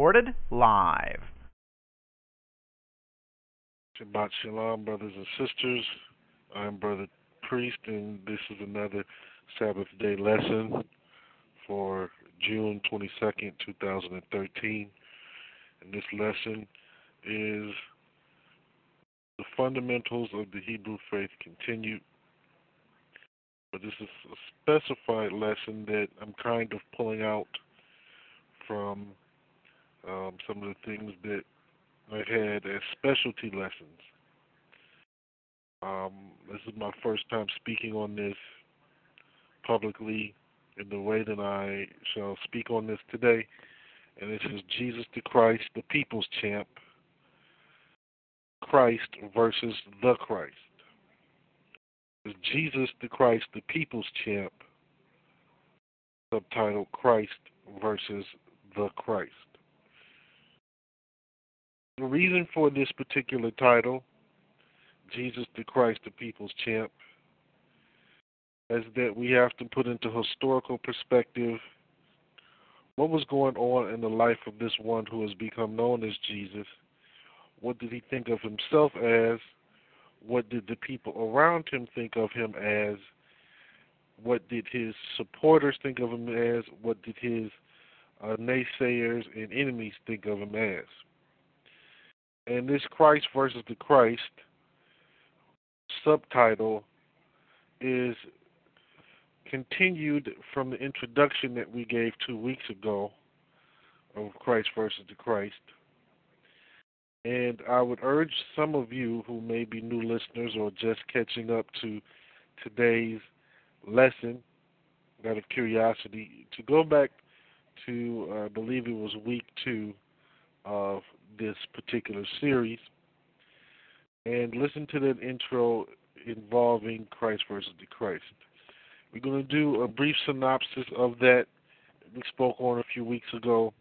Recorded live. Shabbat Shalom, brothers and sisters. I'm Brother Priest, and this is another Sabbath Day lesson for June 22nd, 2013. And this lesson is the fundamentals of the Hebrew faith continued. But this is a specified lesson that I'm kind of pulling out from um, some of the things that I had as specialty lessons. Um, this is my first time speaking on this publicly in the way that I shall speak on this today. And this is Jesus the Christ, the people's champ. Christ versus the Christ. It's Jesus the Christ, the people's champ. Subtitled Christ versus the Christ. The reason for this particular title, Jesus the Christ, the People's Champ, is that we have to put into historical perspective what was going on in the life of this one who has become known as Jesus. What did he think of himself as? What did the people around him think of him as? What did his supporters think of him as? What did his uh, naysayers and enemies think of him as? And this Christ versus the Christ subtitle is continued from the introduction that we gave two weeks ago of Christ versus the Christ. And I would urge some of you who may be new listeners or just catching up to today's lesson out of curiosity to go back to, uh, I believe it was week two of this particular series. And listen to that intro involving Christ versus the Christ. We're going to do a brief synopsis of that. We spoke on a few weeks ago,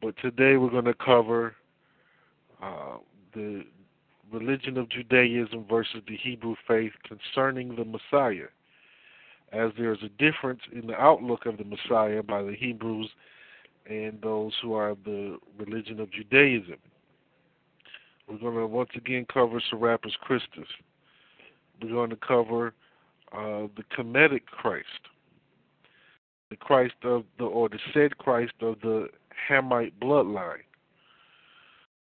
but today we're going to cover uh, the religion of Judaism versus the Hebrew faith concerning the Messiah, as there's a difference in the outlook of the Messiah by the Hebrews and those who are the religion of Judaism. We're going to once again cover Serapis Christus. We're going to cover uh, the Kemetic Christ, the Christ of the, or the said Christ of the Hamite bloodline.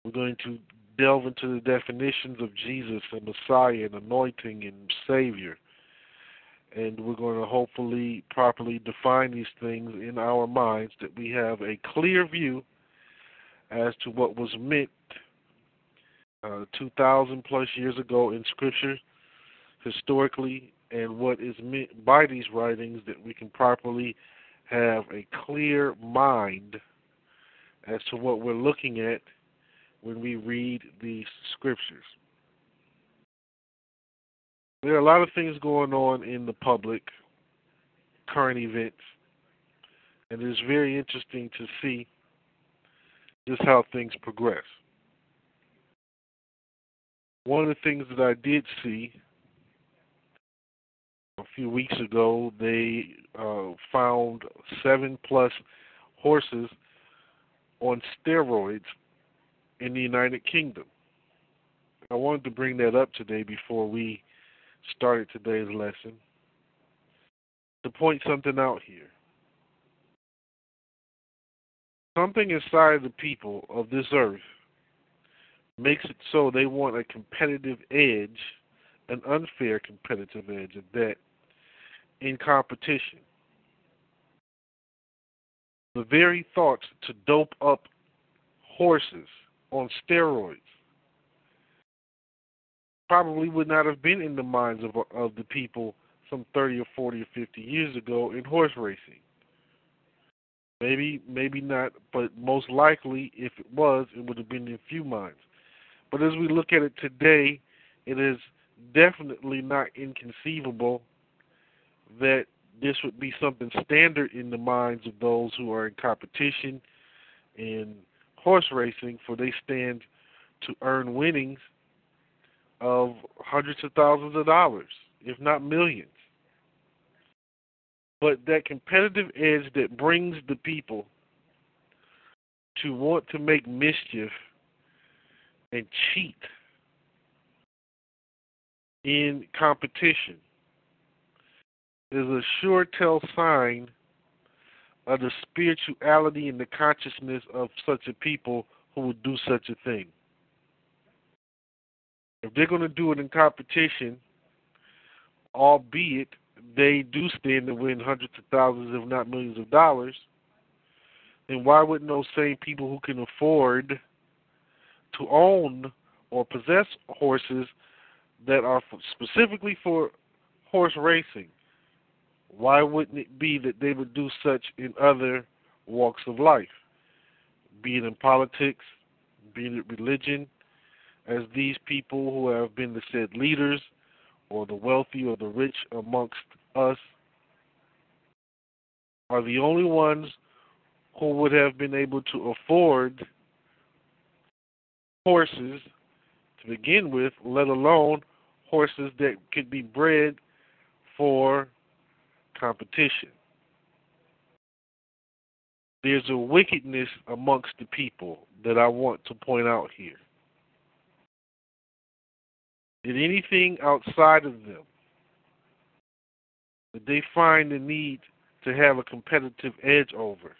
We're going to delve into the definitions of Jesus and Messiah and anointing and Savior and we're going to hopefully properly define these things in our minds that we have a clear view as to what was meant uh, 2,000 plus years ago in Scripture, historically, and what is meant by these writings that we can properly have a clear mind as to what we're looking at when we read these Scriptures there are a lot of things going on in the public, current events, and it's very interesting to see just how things progress. One of the things that I did see a few weeks ago, they uh, found seven plus horses on steroids in the United Kingdom. I wanted to bring that up today before we started today's lesson to point something out here. Something inside the people of this earth makes it so they want a competitive edge, an unfair competitive edge at that, in competition. The very thoughts to dope up horses on steroids probably would not have been in the minds of of the people some 30 or 40 or 50 years ago in horse racing. Maybe, maybe not, but most likely, if it was, it would have been in few minds. But as we look at it today, it is definitely not inconceivable that this would be something standard in the minds of those who are in competition in horse racing, for they stand to earn winnings of hundreds of thousands of dollars, if not millions. But that competitive edge that brings the people to want to make mischief and cheat in competition is a sure tell sign of the spirituality and the consciousness of such a people who would do such a thing. If they're going to do it in competition, albeit they do stand to win hundreds of thousands, if not millions of dollars, then why wouldn't those same people who can afford to own or possess horses that are specifically for horse racing, why wouldn't it be that they would do such in other walks of life, be it in politics, be it religion, as these people who have been the said leaders or the wealthy or the rich amongst us are the only ones who would have been able to afford horses to begin with, let alone horses that could be bred for competition. There's a wickedness amongst the people that I want to point out here. Did anything outside of them that they find the need to have a competitive edge over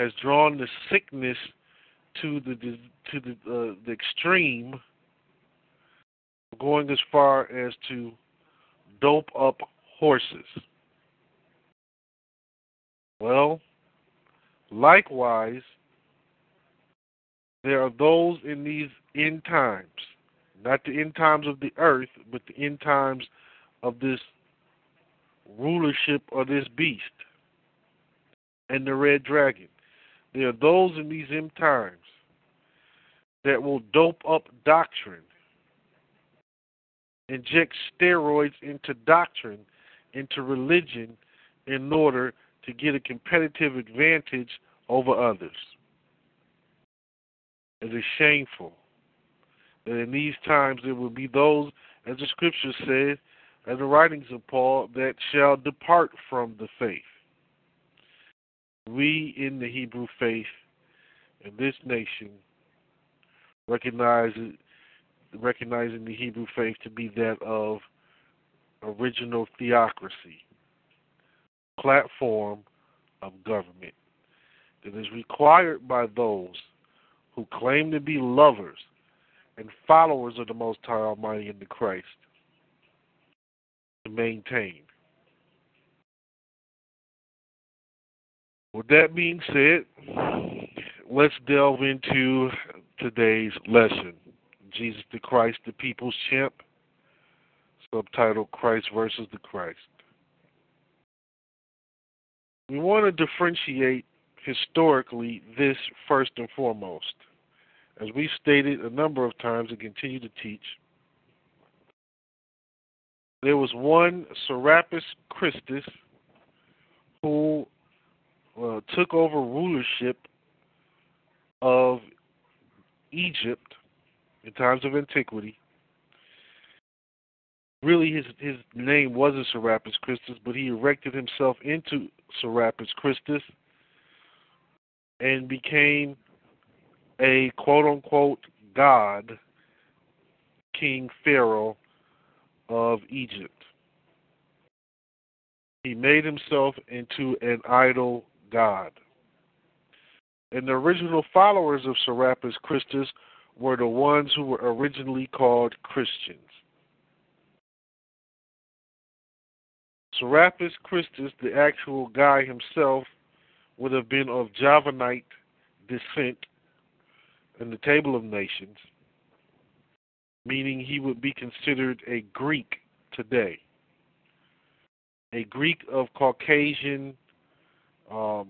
has drawn the sickness to the to the uh, the extreme, going as far as to dope up horses. Well, likewise, there are those in these end times, not the end times of the earth, but the end times of this rulership of this beast and the red dragon. There are those in these end times that will dope up doctrine, inject steroids into doctrine, into religion, in order to get a competitive advantage over others. It is shameful in these times there will be those, as the scripture says, as the writings of Paul, that shall depart from the faith. We in the Hebrew faith in this nation recognize recognizing the Hebrew faith to be that of original theocracy, platform of government that is required by those who claim to be lovers and followers of the Most High Almighty in the Christ to maintain. With that being said, let's delve into today's lesson Jesus the Christ, the People's Champ, subtitled Christ versus the Christ. We want to differentiate historically this first and foremost. As we've stated a number of times and continue to teach, there was one Serapis Christus who uh, took over rulership of Egypt in times of antiquity. Really, his his name wasn't Serapis Christus, but he erected himself into Serapis Christus and became a quote unquote god, King Pharaoh of Egypt. He made himself into an idol god. And the original followers of Serapis Christus were the ones who were originally called Christians. Serapis Christus, the actual guy himself, would have been of Javanite descent in the Table of Nations, meaning he would be considered a Greek today. A Greek of Caucasian um,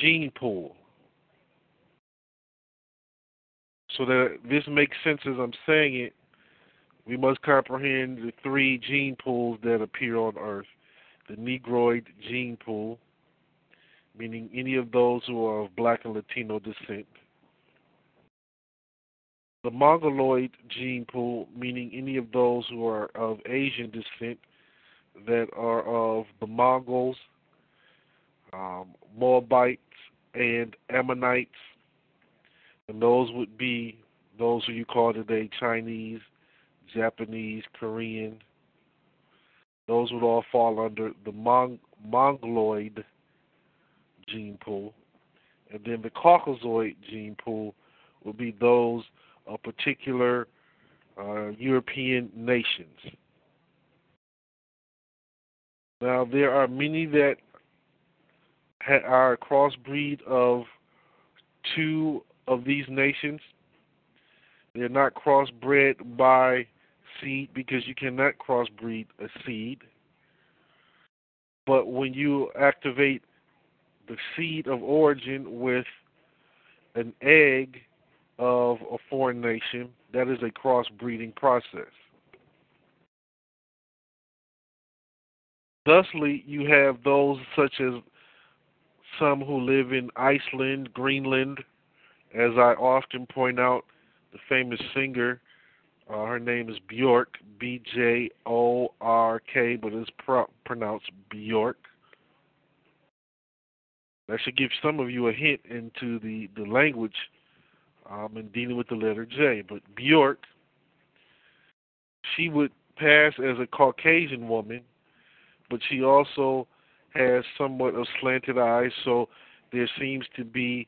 gene pool. So that this makes sense as I'm saying it, we must comprehend the three gene pools that appear on Earth. The Negroid gene pool, meaning any of those who are of black and Latino descent. The Mongoloid gene pool, meaning any of those who are of Asian descent that are of the Mongols, um, Moabites, and Ammonites. And those would be those who you call today Chinese, Japanese, Korean. Those would all fall under the Mong- Mongoloid gene pool. And then the Caucasoid gene pool would be those of particular uh, European nations. Now, there are many that are crossbreed of two of these nations. They're not crossbred by seed because you cannot crossbreed a seed. But when you activate the seed of origin with an egg of a foreign nation, that is a crossbreeding process. Thusly, you have those such as some who live in Iceland, Greenland, as I often point out, the famous singer, uh, her name is Bjork, B J O R K, but it's pro- pronounced Bjork. That should give some of you a hint into the, the language um, in dealing with the letter J. But Bjork, she would pass as a Caucasian woman, but she also has somewhat of slanted eyes, so there seems to be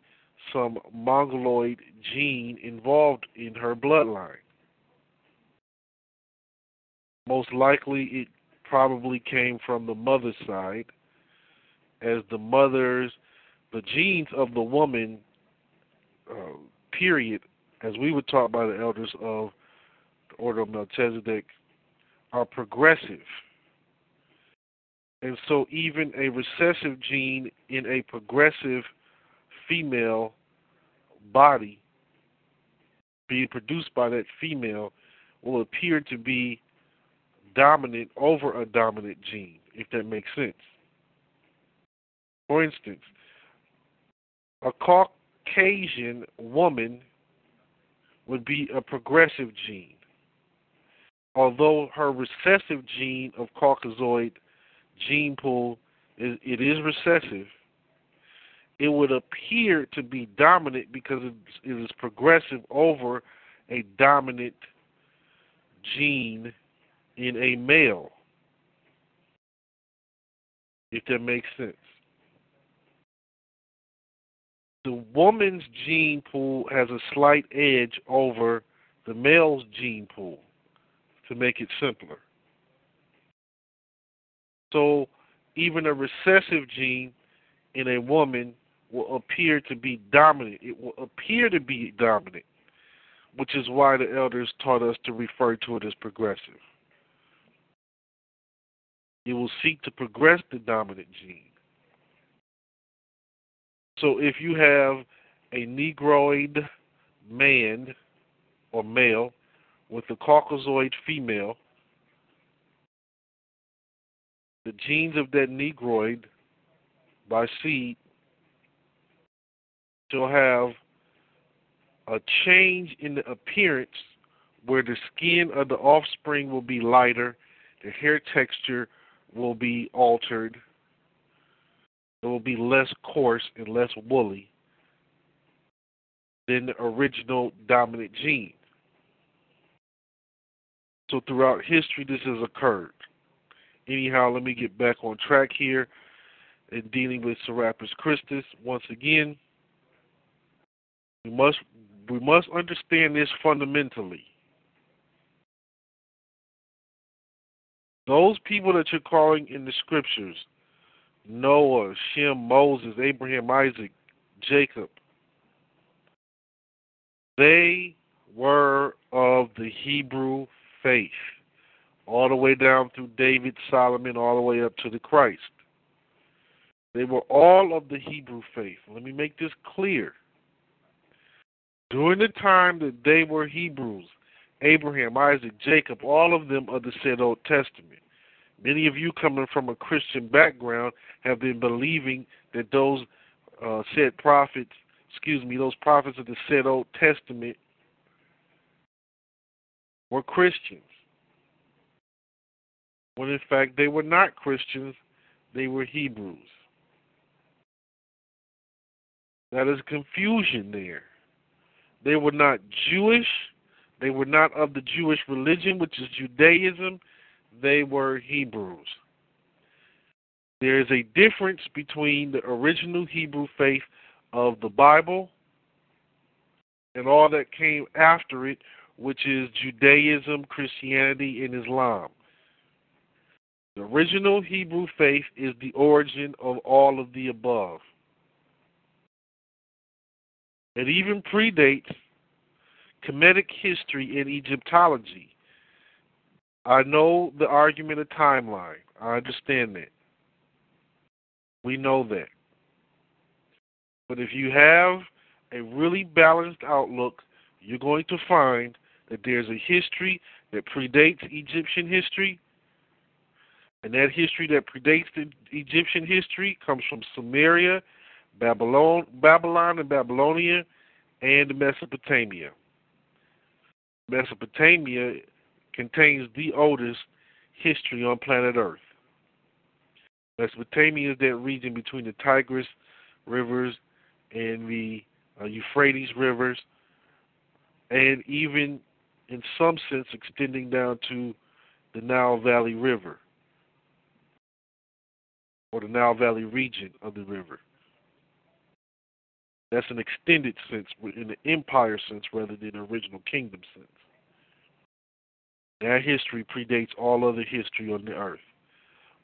some mongoloid gene involved in her bloodline. Most likely, it probably came from the mother's side, as the mother's, the genes of the woman, uh, period, as we were taught by the elders of the Order of Melchizedek, are progressive. And so, even a recessive gene in a progressive female body being produced by that female will appear to be dominant over a dominant gene, if that makes sense. For instance, a Caucasian woman would be a progressive gene, although her recessive gene of Caucasoid gene pool is it is recessive, it would appear to be dominant because it is progressive over a dominant gene in a male. If that makes sense. The woman's gene pool has a slight edge over the male's gene pool, to make it simpler. So even a recessive gene in a woman will appear to be dominant. It will appear to be dominant, which is why the elders taught us to refer to it as progressive. It will seek to progress the dominant gene. So if you have a Negroid man or male with a Caucasoid female, the genes of that Negroid by seed shall have a change in the appearance where the skin of the offspring will be lighter, the hair texture will be altered, it will be less coarse and less woolly than the original dominant gene. So throughout history, this has occurred. Anyhow, let me get back on track here in dealing with Serapis Christus. Once again, we must we must understand this fundamentally. Those people that you're calling in the scriptures, Noah, Shem, Moses, Abraham, Isaac, Jacob, they were of the Hebrew faith, all the way down through David, Solomon, all the way up to the Christ. They were all of the Hebrew faith. Let me make this clear. During the time that they were Hebrews, Abraham, Isaac, Jacob, all of them are the said Old Testament. Many of you coming from a Christian background have been believing that those uh, said prophets, excuse me, those prophets of the said Old Testament were Christians. When in fact they were not Christians, they were Hebrews. That is confusion there. They were not Jewish. They were not of the Jewish religion, which is Judaism. They were Hebrews. There is a difference between the original Hebrew faith of the Bible and all that came after it, which is Judaism, Christianity, and Islam. The original Hebrew faith is the origin of all of the above. It even predates Kemetic history and Egyptology. I know the argument of timeline. I understand that. We know that. But if you have a really balanced outlook, you're going to find that there's a history that predates Egyptian history, and that history that predates the Egyptian history comes from Sumeria, Babylon, Babylon and Babylonia, and Mesopotamia. Mesopotamia contains the oldest history on planet Earth. Mesopotamia is that region between the Tigris rivers and the uh, Euphrates rivers, and even in some sense extending down to the Nile Valley River or the Nile Valley region of the river. That's an extended sense, in the empire sense rather than the original kingdom sense. That history predates all other history on the earth.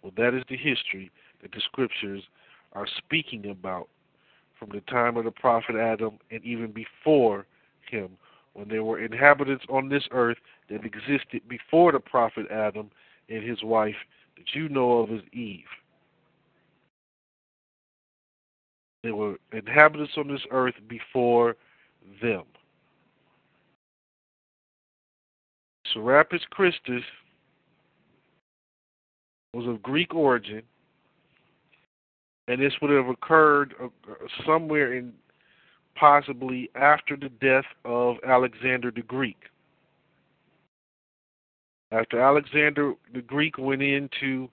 Well, that is the history that the scriptures are speaking about from the time of the prophet Adam and even before him, when there were inhabitants on this earth that existed before the prophet Adam and his wife that you know of as Eve. There were inhabitants on this earth before them. Serapis Christus was of Greek origin, and this would have occurred uh, somewhere in possibly after the death of Alexander the Greek. After Alexander the Greek went into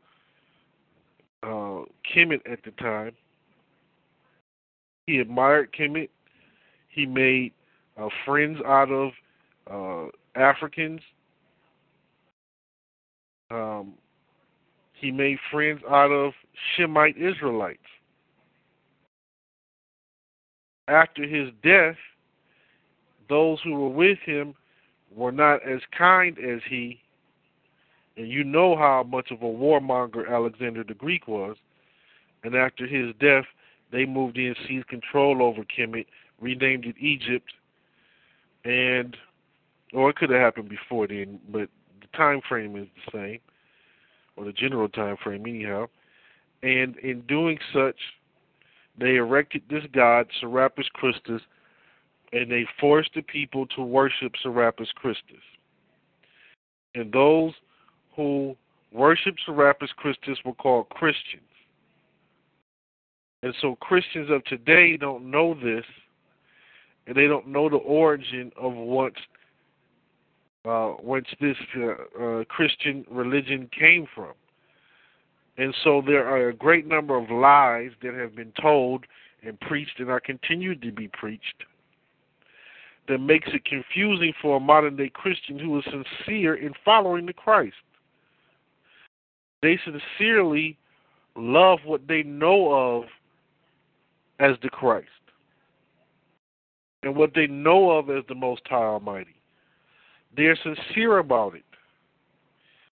uh, Kemet at the time, he admired Kemet. He made uh, friends out of uh, Africans. Um, he made friends out of Shemite Israelites. After his death, those who were with him were not as kind as he. And you know how much of a warmonger Alexander the Greek was. And after his death, they moved in, seized control over Kemet, renamed it Egypt, and or it could have happened before then, but the time frame is the same, or the general time frame anyhow. And in doing such, they erected this god, Serapis Christus, and they forced the people to worship Serapis Christus. And those who worshiped Serapis Christus were called Christians. And so Christians of today don't know this, and they don't know the origin of what uh, whence this uh, uh, Christian religion came from. And so there are a great number of lies that have been told and preached and are continued to be preached that makes it confusing for a modern day Christian who is sincere in following the Christ. They sincerely love what they know of as the Christ and what they know of as the Most High Almighty. They're sincere about it.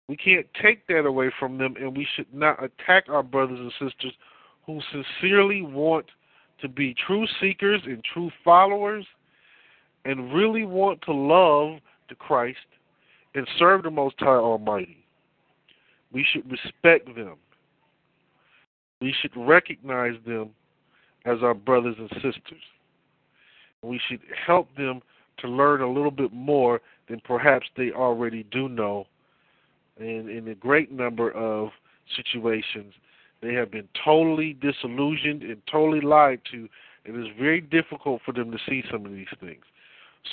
We can't take that away from them, and we should not attack our brothers and sisters who sincerely want to be true seekers and true followers and really want to love the Christ and serve the Most High Almighty. We should respect them. We should recognize them as our brothers and sisters. We should help them to learn a little bit more than perhaps they already do know. And in a great number of situations, they have been totally disillusioned and totally lied to. and It is very difficult for them to see some of these things.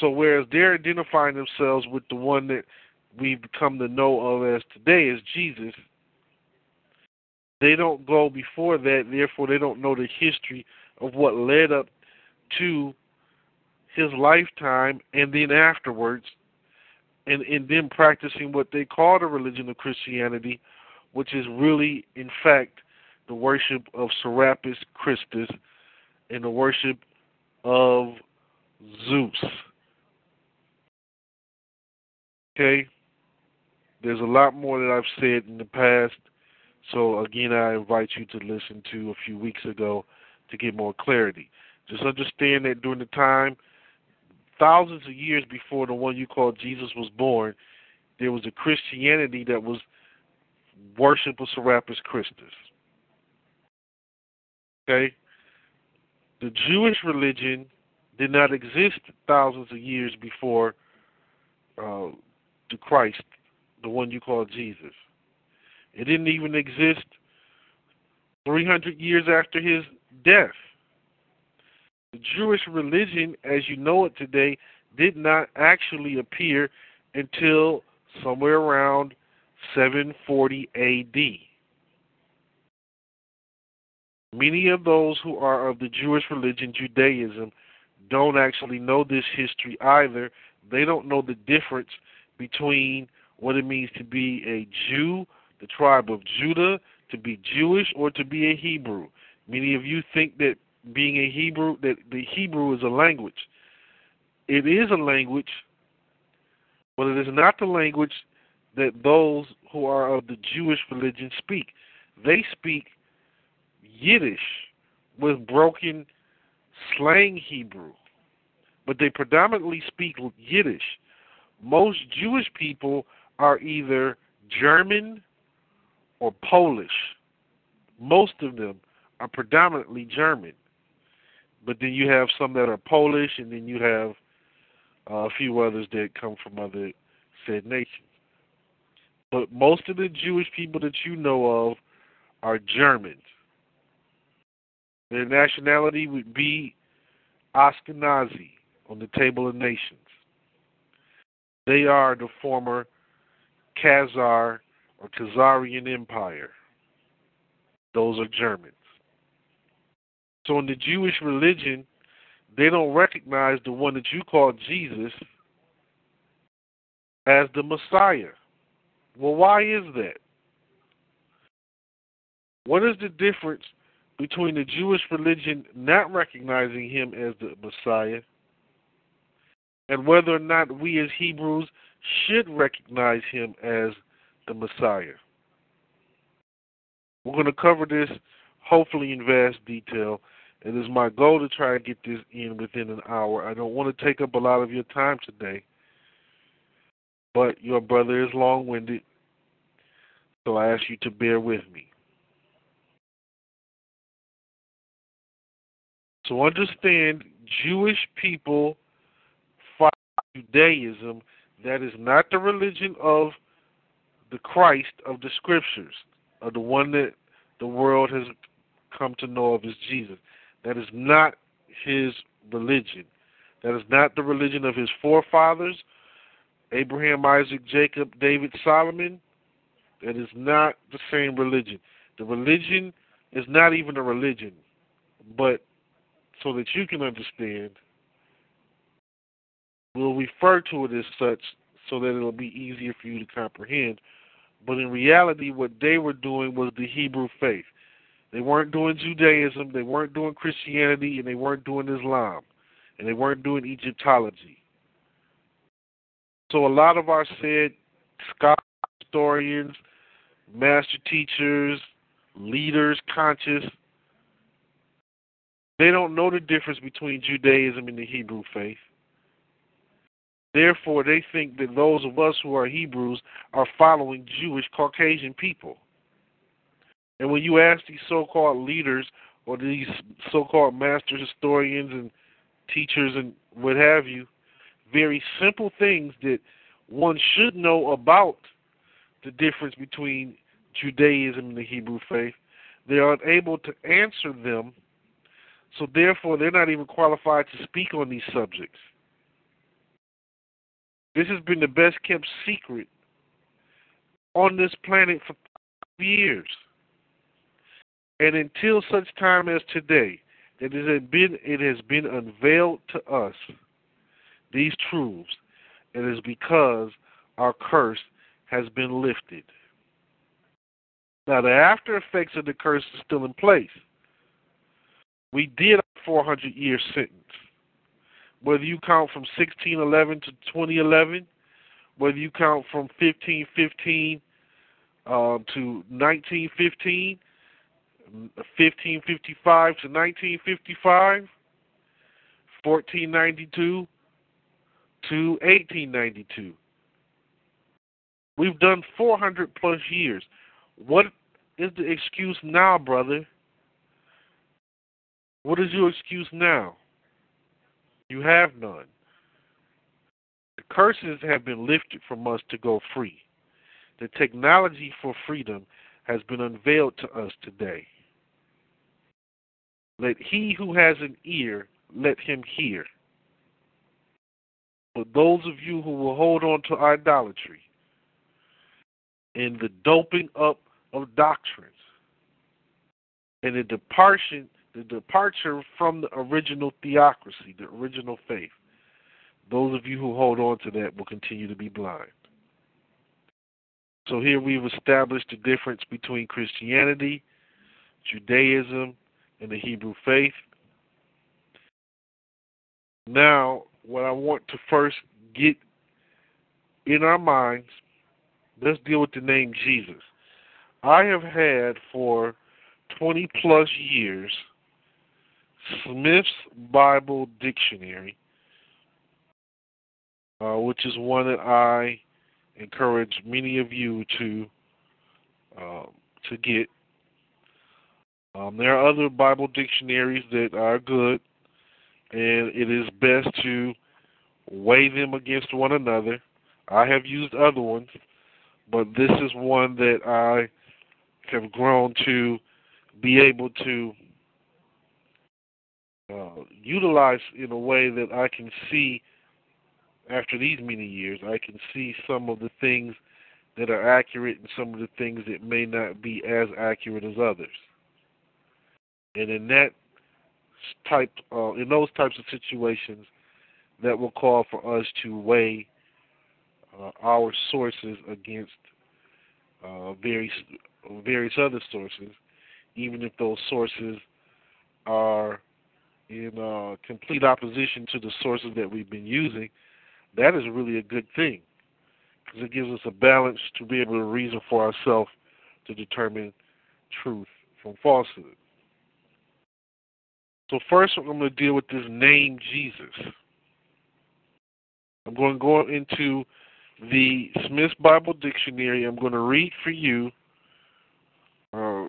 So, whereas they're identifying themselves with the one that we've come to know of as today as Jesus, they don't go before that, therefore, they don't know the history of what led up to his lifetime and then afterwards, and, and then practicing what they call the religion of Christianity, which is really, in fact, the worship of Serapis Christus and the worship of Zeus. Okay? There's a lot more that I've said in the past. So, again, I invite you to listen to a few weeks ago to get more clarity. Just understand that during the time, thousands of years before the one you call Jesus was born, there was a Christianity that was worship of Serapis Christus. Okay? The Jewish religion did not exist thousands of years before uh, the Christ, the one you call Jesus. It didn't even exist 300 years after his death. The Jewish religion, as you know it today, did not actually appear until somewhere around 740 AD. Many of those who are of the Jewish religion, Judaism, don't actually know this history either. They don't know the difference between what it means to be a Jew, the tribe of Judah, to be Jewish, or to be a Hebrew. Many of you think that being a Hebrew, that the Hebrew is a language. It is a language, but it is not the language that those who are of the Jewish religion speak. They speak Yiddish with broken slang Hebrew, but they predominantly speak Yiddish. Most Jewish people are either German or Polish. Most of them are predominantly German. But then you have some that are Polish, and then you have uh, a few others that come from other said nations. But most of the Jewish people that you know of are Germans. Their nationality would be Ashkenazi on the Table of Nations. They are the former Khazar or Khazarian Empire. Those are Germans. So in the Jewish religion, they don't recognize the one that you call Jesus as the Messiah. Well, why is that? What is the difference between the Jewish religion not recognizing him as the Messiah and whether or not we as Hebrews should recognize him as the Messiah. We're going to cover this hopefully in vast detail. It is my goal to try to get this in within an hour. I don't want to take up a lot of your time today, but your brother is long winded, so I ask you to bear with me. So understand Jewish people fight Judaism. That is not the religion of the Christ of the scriptures, of the one that the world has come to know of as Jesus. That is not his religion. That is not the religion of his forefathers, Abraham, Isaac, Jacob, David, Solomon. That is not the same religion. The religion is not even a religion, but so that you can understand, we'll refer to it as such so that it'll be easier for you to comprehend. But in reality, what they were doing was the Hebrew faith. They weren't doing Judaism, they weren't doing Christianity, and they weren't doing Islam, and they weren't doing Egyptology. So a lot of our said scholars, historians, master teachers, leaders, conscious, they don't know the difference between Judaism and the Hebrew faith. Therefore, they think that those of us who are Hebrews are following Jewish Caucasian people. And when you ask these so called leaders or these so called master historians and teachers and what have you, very simple things that one should know about the difference between Judaism and the Hebrew faith, they are unable to answer them, so therefore they're not even qualified to speak on these subjects. This has been the best kept secret on this planet for years. And until such time as today, that it has been it has been unveiled to us these truths, it is because our curse has been lifted. Now the after effects of the curse is still in place. We did a 400 year sentence. Whether you count from 1611 to 2011, whether you count from 1515 uh, to 1915, 1555 to 1955, 1492 to 1892. We've done 400 plus years. What is the excuse now, brother? What is your excuse now? You have none. The curses have been lifted from us to go free. The technology for freedom has been unveiled to us today. Let he who has an ear, let him hear. But those of you who will hold on to idolatry and the doping up of doctrines and the departure, the departure from the original theocracy, the original faith, those of you who hold on to that will continue to be blind. So here we've established the difference between Christianity, Judaism, and the Hebrew faith. Now, what I want to first get in our minds, let's deal with the name Jesus. I have had for 20 plus years Smith's Bible Dictionary, uh, which is one that I encourage many of you to uh, to get. Um, there are other Bible dictionaries that are good, and it is best to weigh them against one another. I have used other ones, but this is one that I have grown to be able to uh, utilize in a way that I can see after these many years. I can see some of the things that are accurate and some of the things that may not be as accurate as others. And in that type, uh, in those types of situations, that will call for us to weigh uh, our sources against uh, various various other sources, even if those sources are in uh, complete opposition to the sources that we've been using. That is really a good thing because it gives us a balance to be able to reason for ourselves to determine truth from falsehood. So first, I'm going to deal with this name Jesus. I'm going to go into the Smith's Bible Dictionary. I'm going to read for you. Uh,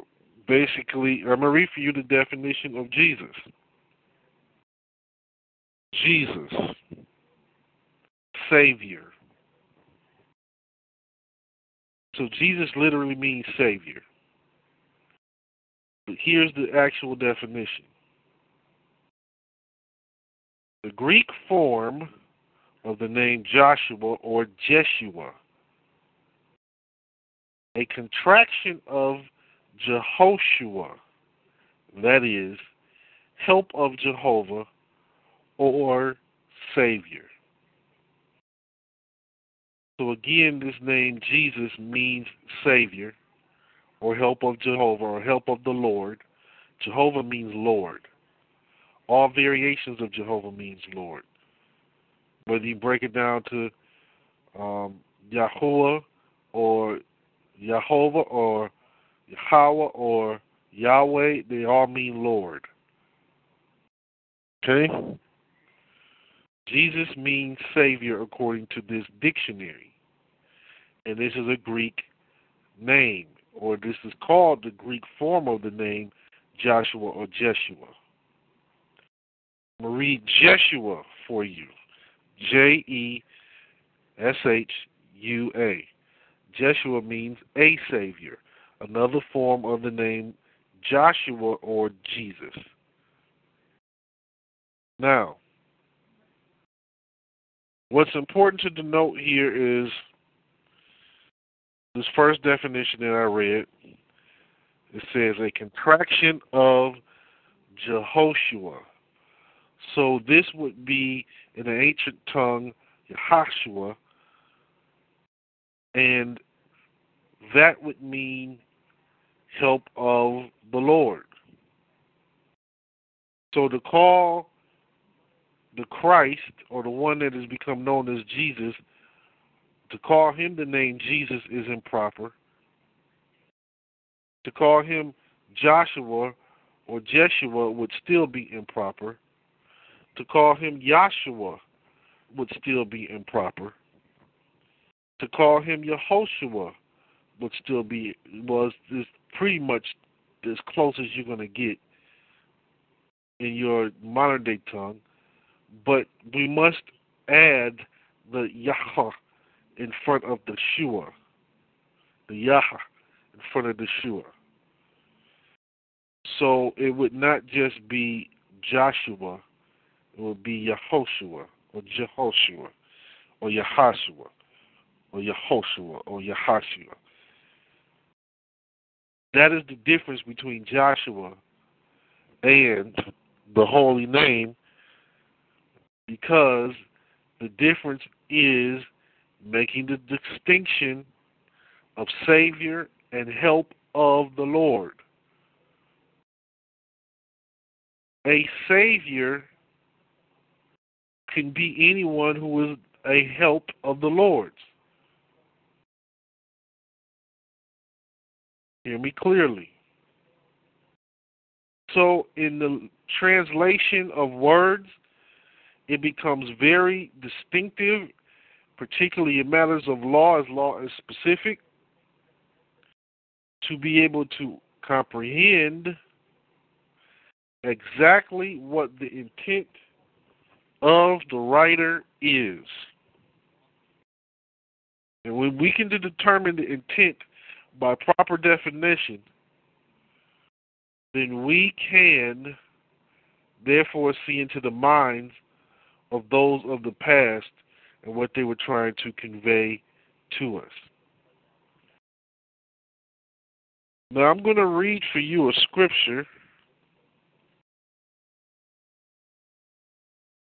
basically, I'm going to read for you the definition of Jesus. Jesus, Savior. So Jesus literally means Savior. But here's the actual definition. The Greek form of the name Joshua or Jeshua, a contraction of Jehoshua, that is, help of Jehovah or Savior. So again, this name Jesus means Savior or help of Jehovah or help of the Lord. Jehovah means Lord. All variations of Jehovah means Lord. Whether you break it down to um, Yahuwah or Jehovah or Yahweh or Yahweh, they all mean Lord. Okay? Jesus means Savior according to this dictionary. And this is a Greek name, or this is called the Greek form of the name Joshua or Jeshua. Read Jeshua for you. J E S H U A. Jeshua means a Savior, another form of the name Joshua or Jesus. Now, what's important to denote here is this first definition that I read. It says a contraction of Jehoshua. So this would be in the ancient tongue Yahashua, and that would mean help of the Lord. So to call the Christ, or the one that has become known as Jesus, to call him the name Jesus is improper. To call him Joshua or Jeshua would still be improper. To call him Yahshua would still be improper. To call him Yehoshua would still be was pretty much as close as you're going to get in your modern day tongue. But we must add the Yah in front of the Shua. The Yah in front of the Shua. So it would not just be Joshua, would be Yehoshua or Jehoshua or Yahashua or Yehoshua or Yahashua. That is the difference between Joshua and the holy name because the difference is making the distinction of Savior and help of the Lord. A Savior can be anyone who is a help of the Lord's. Hear me clearly. So, in the translation of words, it becomes very distinctive, particularly in matters of law, as law is specific, to be able to comprehend exactly what the intent of the writer is. And when we can determine the intent by proper definition, then we can therefore see into the minds of those of the past and what they were trying to convey to us. Now I'm going to read for you a scripture.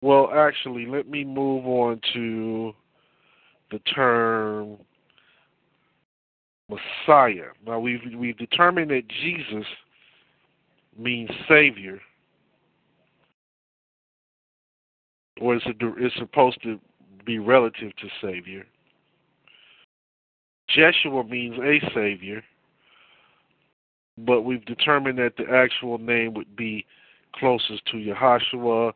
Well, actually, let me move on to the term Messiah. Now we've we've determined that Jesus means Savior, or it's, it's supposed to be relative to Savior. Jeshua means a Savior, but we've determined that the actual name would be closest to Yahashua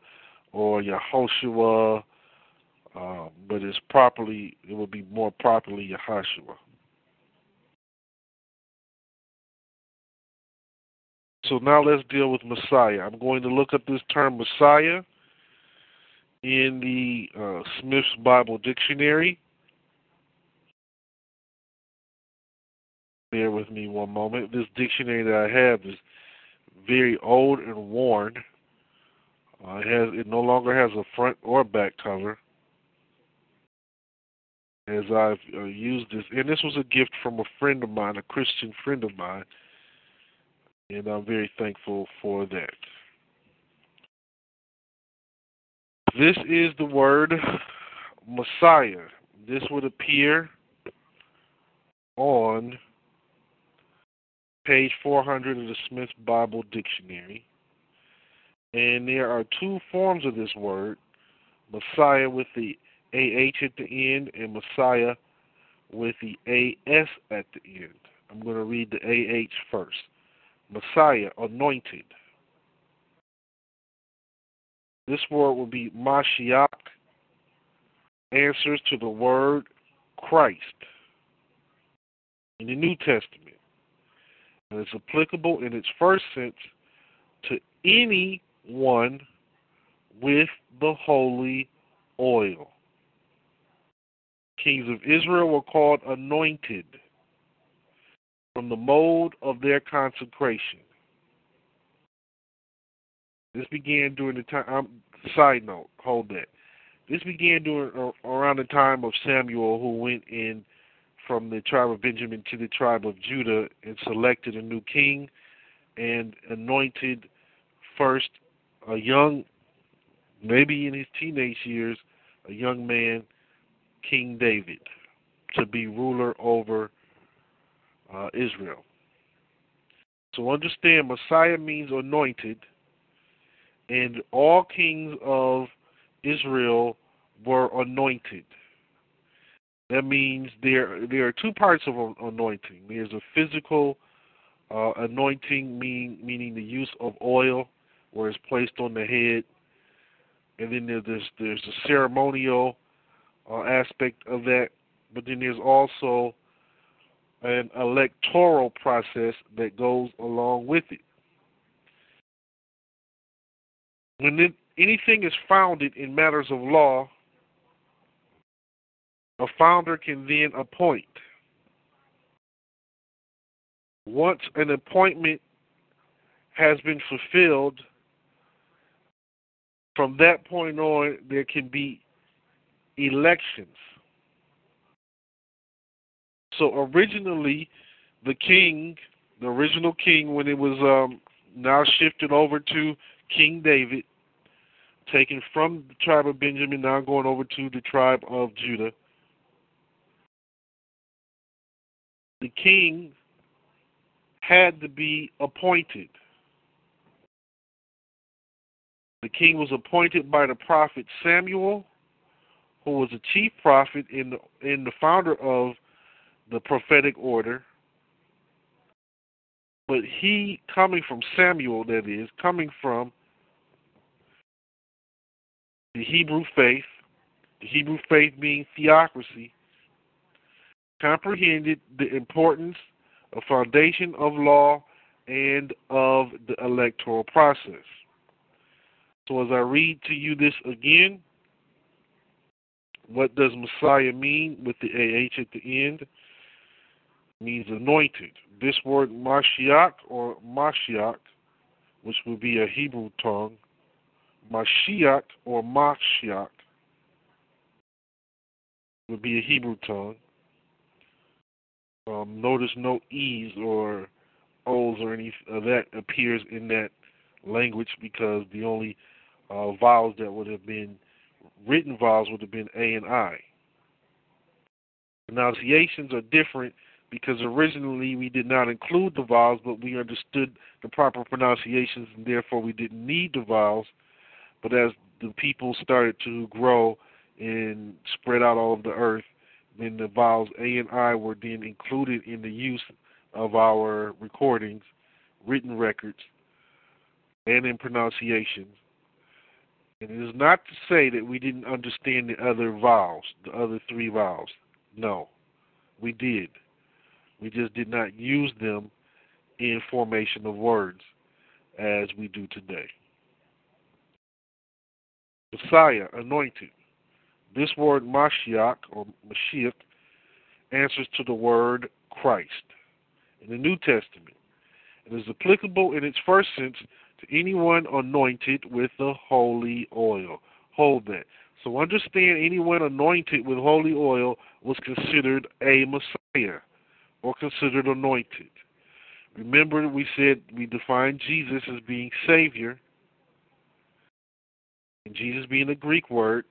or Yahoshua, uh, but it's properly it would be more properly Yahashua. So now let's deal with Messiah. I'm going to look up this term Messiah in the uh, Smith's Bible Dictionary. Bear with me one moment. This dictionary that I have is very old and worn. Uh, it has it no longer has a front or back cover. As I've uh, used this, and this was a gift from a friend of mine, a Christian friend of mine and I'm very thankful for that. This is the word Messiah. This would appear on page 400 of the Smith Bible Dictionary. And there are two forms of this word Messiah with the AH at the end, and Messiah with the AS at the end. I'm going to read the AH first. Messiah, anointed. This word will be Mashiach answers to the word Christ in the New Testament. And it's applicable in its first sense to anyone with the holy oil. Kings of Israel were called anointed from the mode of their consecration. This began during the time. Um, side note, hold that. This began during around the time of Samuel, who went in from the tribe of Benjamin to the tribe of Judah and selected a new king and anointed first a young, maybe in his teenage years, a young man, King David, to be ruler over uh, Israel. So understand, Messiah means anointed, and all kings of Israel were anointed. That means there there are two parts of anointing. There's a physical uh, anointing, mean, meaning the use of oil, where it's placed on the head, and then there's there's a ceremonial uh, aspect of that, but then there's also an electoral process that goes along with it. When it, anything is founded in matters of law, a founder can then appoint. Once an appointment has been fulfilled, from that point on, there can be elections. So originally, the king, the original king, when it was um, now shifted over to King David, taken from the tribe of Benjamin, now going over to the tribe of Judah. the king had to be appointed. The king was appointed by the prophet Samuel, who was a chief prophet in the, in the founder of the prophetic order. But he, coming from Samuel, that is, coming from the Hebrew faith, the Hebrew faith being theocracy, comprehended the importance of foundation of law and of the electoral process. So as I read to you this again, what does Messiah mean with the AH at the end? It means anointed. This word Mashiach or Mashiach, which would be a Hebrew tongue, Mashiach or Mashiach would be a Hebrew tongue. Um, notice no E's or O's or any of that appears in that language because the only uh, vowels that would have been written vowels would have been A and I. Pronunciations are different because originally we did not include the vowels, but we understood the proper pronunciations and therefore we didn't need the vowels. But as the people started to grow and spread out all over the earth, then the vowels A and I were then included in the use of our recordings, written records, and in pronunciations. And it is not to say that we didn't understand the other vowels, the other three vowels. No, we did. We just did not use them in formation of words as we do today. Messiah, anointed. This word Mashiach or Mashiach answers to the word Christ in the New Testament. It is applicable in its first sense anyone anointed with the holy oil. Hold that. So understand anyone anointed with holy oil was considered a Messiah or considered anointed. Remember, we said we defined Jesus as being Savior, and Jesus being a Greek word,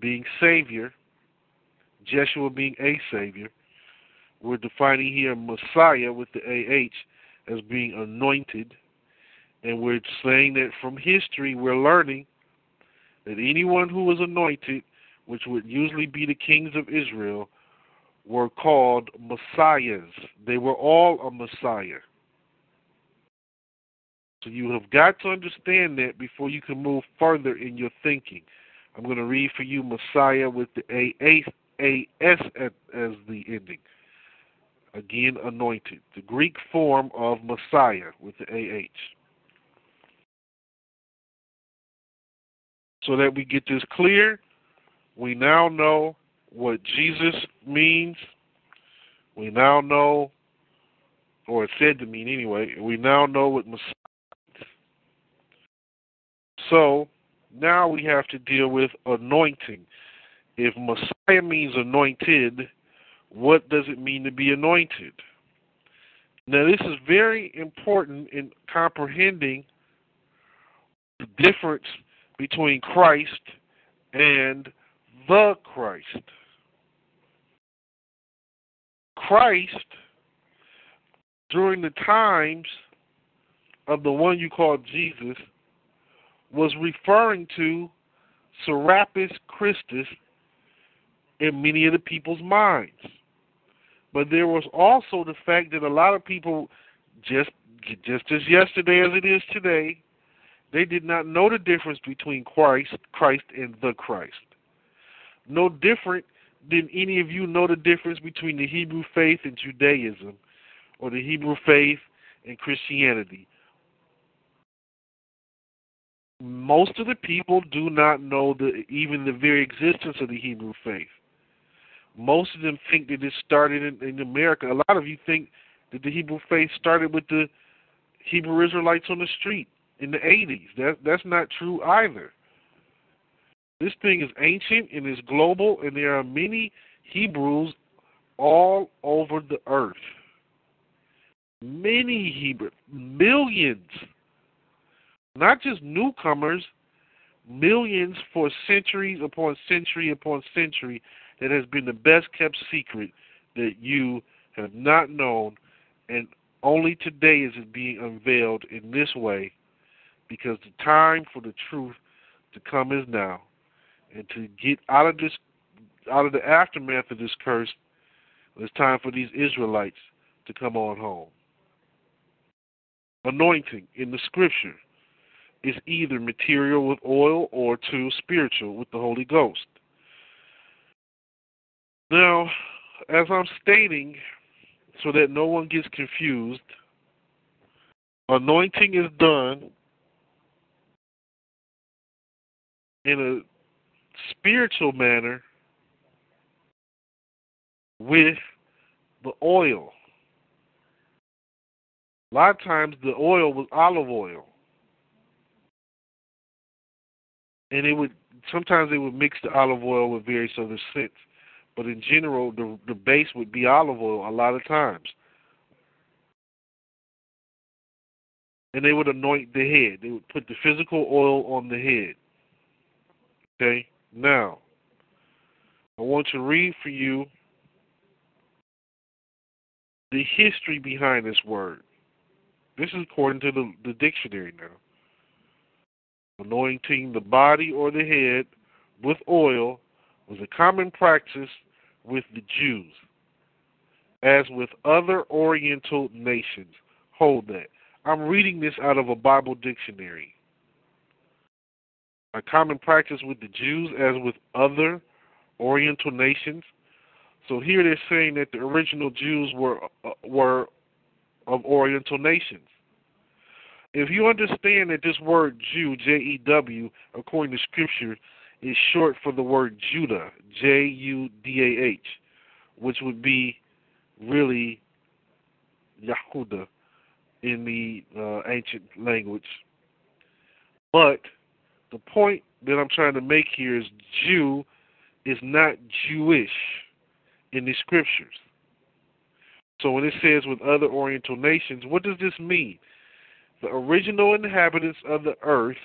being Savior, Jeshua being a Savior. We're defining here Messiah with the AH as being anointed. And we're saying that from history, we're learning that anyone who was anointed, which would usually be the kings of Israel, were called messiahs. They were all a messiah. So you have got to understand that before you can move further in your thinking. I'm going to read for you Messiah with the A-S as the ending. Again, anointed. The Greek form of Messiah with the AH. So that we get this clear, we now know what Jesus means. We now know, or it's said to mean anyway, we now know what Messiah means. So now we have to deal with anointing. If Messiah means anointed, what does it mean to be anointed? Now, this is very important in comprehending the difference between Christ and the Christ. Christ, during the times of the one you call Jesus, was referring to Serapis Christus in many of the people's minds. But there was also the fact that a lot of people, just just as yesterday as it is today, they did not know the difference between Christ, Christ, and the Christ. No different than any of you know the difference between the Hebrew faith and Judaism, or the Hebrew faith and Christianity. Most of the people do not know the even the very existence of the Hebrew faith. Most of them think that it started in, in America. A lot of you think that the Hebrew faith started with the Hebrew Israelites on the street in the 80s. That that's not true either. This thing is ancient and is global, and there are many Hebrews all over the earth. Many Hebrew, millions, not just newcomers, millions for centuries upon century upon century that has been the best kept secret that you have not known, and only today is it being unveiled in this way because the time for the truth to come is now. And to get out of this out of the aftermath of this curse, it's time for these Israelites to come on home. Anointing in the scripture is either material with oil or two spiritual with the Holy Ghost. Now, as I'm stating, so that no one gets confused, anointing is done in a spiritual manner with the oil. A lot of times the oil was olive oil. And it would sometimes they would mix the olive oil with various other scents. But in general, the the base would be olive oil a lot of times. And they would anoint the head. They would put the physical oil on the head. Okay? Now, I want to read for you the history behind this word. This is according to the, the dictionary now. Anointing the body or the head with oil was a common practice with the Jews, as with other Oriental nations. Hold that. I'm reading this out of a Bible dictionary. A common practice with the Jews, as with other Oriental nations. So here they're saying that the original Jews were uh, were of Oriental nations. If you understand that this word Jew, J E W, according to Scripture, is short for the word Judah, J U D A H, which would be really Yahuda in the uh, ancient language. But the point that I'm trying to make here is Jew is not Jewish in the scriptures. So when it says with other Oriental nations, what does this mean? The original inhabitants of the earth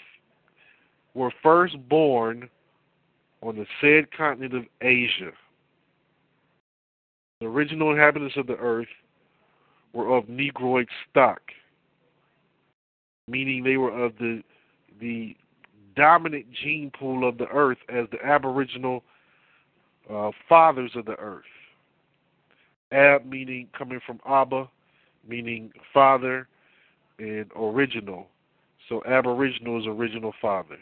were first born on the said continent of Asia. The original inhabitants of the earth were of Negroid stock, meaning they were of the the dominant gene pool of the earth as the aboriginal uh, fathers of the earth. Ab meaning coming from Abba, meaning father, and original. So aboriginal is original father.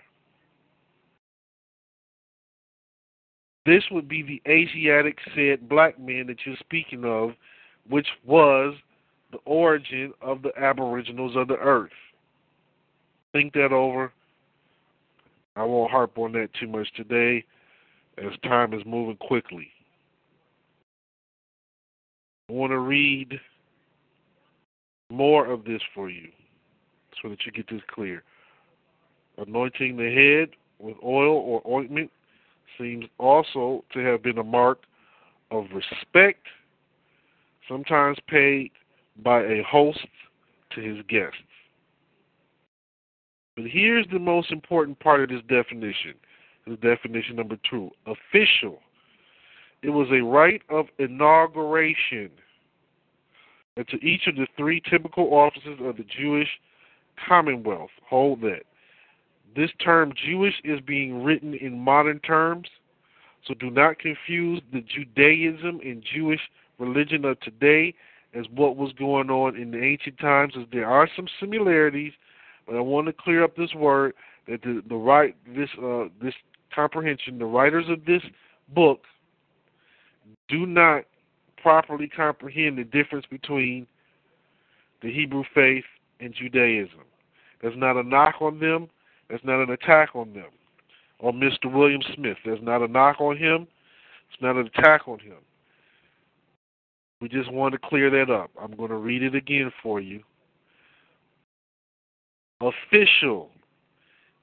This would be the Asiatic said black man that you're speaking of, which was the origin of the aboriginals of the earth. Think that over. I won't harp on that too much today as time is moving quickly. I want to read more of this for you so that you get this clear. Anointing the head with oil or ointment seems also to have been a mark of respect, sometimes paid by a host to his guests. But here's the most important part of this definition. This definition number two official. It was a rite of inauguration and to each of the three typical offices of the Jewish Commonwealth. Hold that. This term Jewish is being written in modern terms, so do not confuse the Judaism and Jewish religion of today as what was going on in the ancient times, as there are some similarities, but I want to clear up this word that the, the right this uh, this comprehension, the writers of this book do not properly comprehend the difference between the Hebrew faith and Judaism. There's not a knock on them. There's not an attack on them. On Mr. William Smith. There's not a knock on him. It's not an attack on him. We just want to clear that up. I'm going to read it again for you. Official.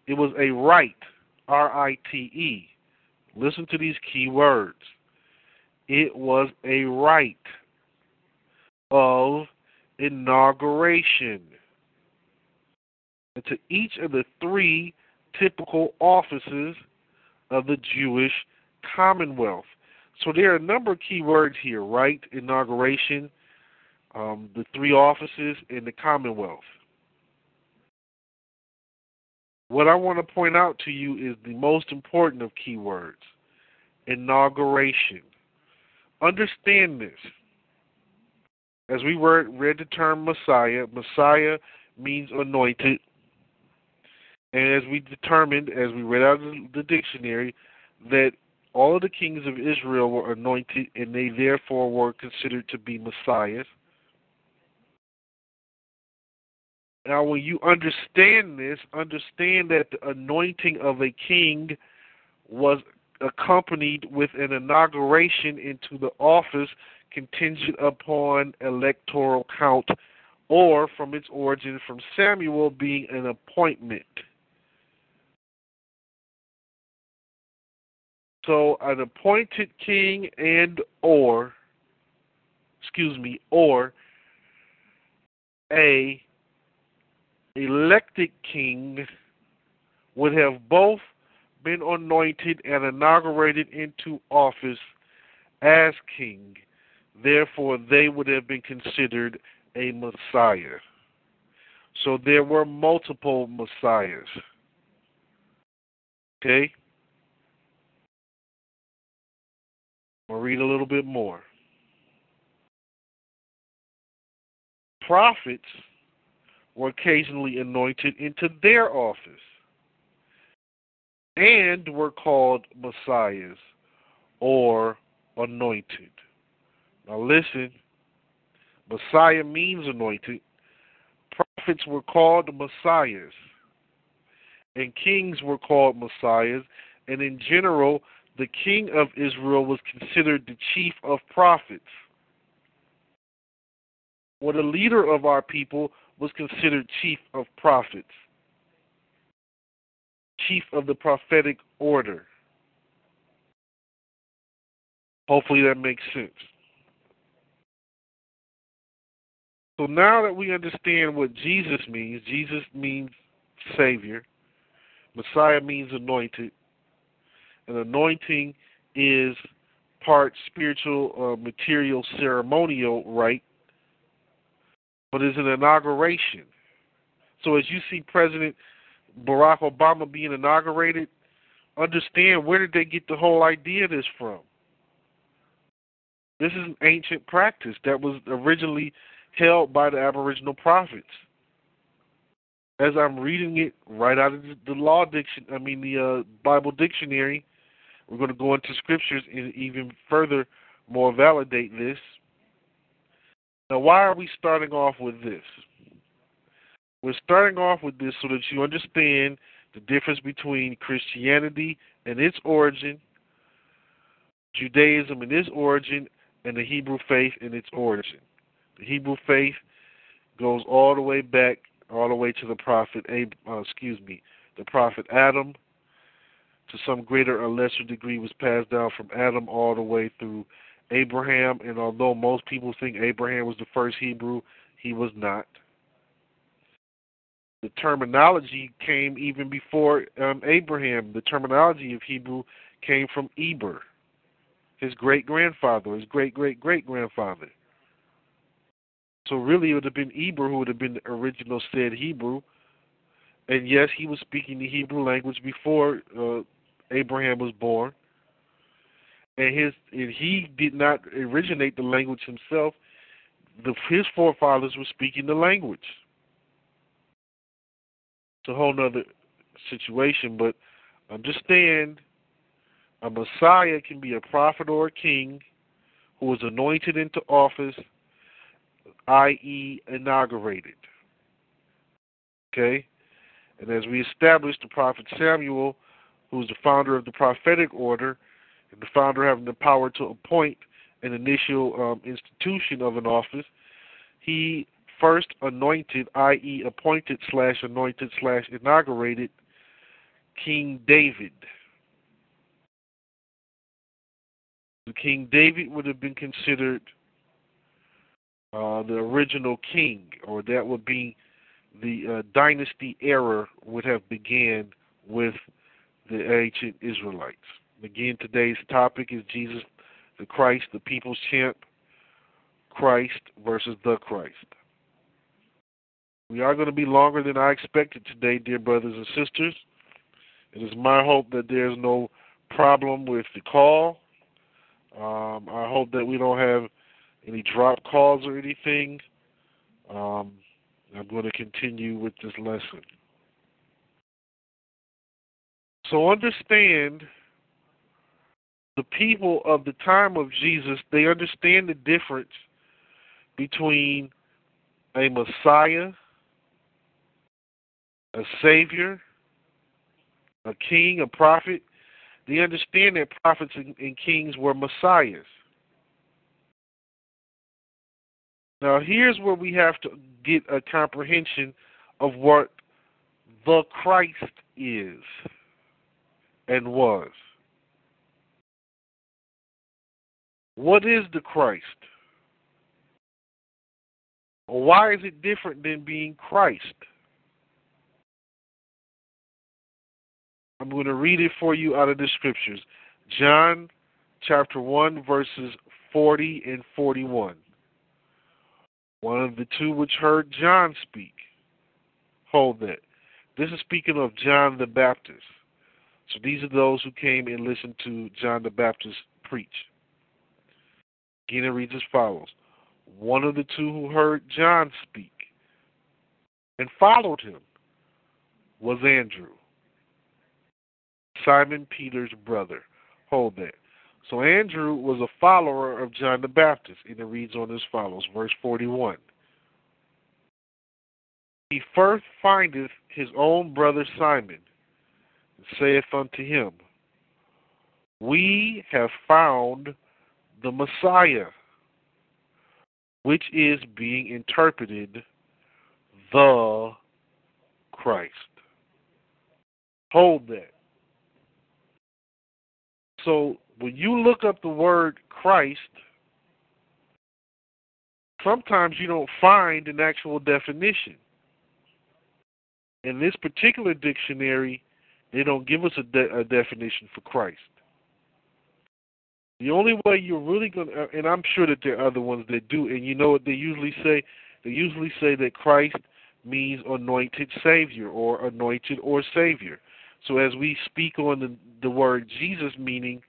It was a rite, R I T E. Listen to these key words. It was a rite of inauguration. And to each of the three typical offices of the Jewish Commonwealth. So there are a number of key words here, right? Inauguration, um, the three offices, in the Commonwealth. What I want to point out to you is the most important of keywords inauguration. Understand this. As we read the term Messiah, Messiah means anointed. And as we determined, as we read out of the dictionary, that all of the kings of Israel were anointed and they therefore were considered to be messiahs. Now, when you understand this, understand that the anointing of a king was accompanied with an inauguration into the office contingent upon electoral count or from its origin from Samuel being an appointment. So an appointed king and or excuse me or a elected king would have both been anointed and inaugurated into office as king. Therefore, they would have been considered a Messiah. So there were multiple Messiahs. Okay? I'll read a little bit more. Prophets were occasionally anointed into their office and were called messiahs or anointed. Now listen, Messiah means anointed. Prophets were called messiahs, and kings were called messiahs, and in general, the king of Israel was considered the chief of prophets. Or the leader of our people was considered chief of prophets chief of the prophetic order. Hopefully that makes sense. So now that we understand what Jesus means, Jesus means Savior, Messiah means anointed, and anointing is part spiritual, uh, material, ceremonial rite, but it's an inauguration. So as you see President Barack Obama being inaugurated, understand where did they get the whole idea of this from? This is an ancient practice that was originally held by the Aboriginal prophets. As I'm reading it right out of the law diction, I mean the uh, Bible dictionary, we're going to go into scriptures and even further more validate this. Now, why are we starting off with this? We're starting off with this so that you understand the difference between Christianity and its origin, Judaism and its origin, and the Hebrew faith and its origin. The Hebrew faith goes all the way back, all the way to the prophet, uh, excuse me, the prophet Adam. To some greater or lesser degree, was passed down from Adam all the way through Abraham. And although most people think Abraham was the first Hebrew, he was not. The terminology came even before um, Abraham. The terminology of Hebrew came from Eber, his great grandfather, his great great great grandfather. So really, it would have been Eber who would have been the original said Hebrew. And yes, he was speaking the Hebrew language before uh, Abraham was born. And his and he did not originate the language himself. The, his forefathers were speaking the language. It's a whole other situation, but understand a Messiah can be a prophet or a king who is anointed into office i.e., inaugurated. Okay? And as we established, the prophet Samuel, who's the founder of the prophetic order, and the founder having the power to appoint an initial um, institution of an office, he first anointed, i.e., appointed slash anointed slash inaugurated King David. King David would have been considered uh, the original king, or that would be the uh, dynasty era would have began with the ancient Israelites. Again, today's topic is Jesus the Christ, the people's champ, Christ versus the Christ. We are going to be longer than I expected today, dear brothers and sisters. It is my hope that there's no problem with the call. Um, I hope that we don't have any drop calls or anything, um, I'm going to continue with this lesson. So understand the people of the time of Jesus, they understand the difference between a Messiah, a Savior, a king, a prophet. They understand that prophets and, and kings were Messiahs. Now, here's where we have to get a comprehension of what the Christ is and was. What is the Christ? Why is it different than being Christ? I'm going to read it for you out of the scriptures. John chapter 1, verses 40 and 41. One of the two which heard John speak. Hold that. This is speaking of John the Baptist. So these are those who came and listened to John the Baptist preach. Again, it reads as follows One of the two who heard John speak and followed him was Andrew, Simon Peter's brother. Hold that. So Andrew was a follower of John the Baptist, and it reads on as follows, verse 41. He first findeth his own brother Simon, and saith unto him, We have found the Messiah, which is being interpreted the Christ. Hold that. So when you look up the word Christ, sometimes you don't find an actual definition. In this particular dictionary, they don't give us a, de- a definition for Christ. The only way you're really going to, uh, and I'm sure that there are other ones that do, and you know what they usually say? They usually say that Christ means anointed Savior or anointed or Savior. So as we speak on the, the word Jesus meaning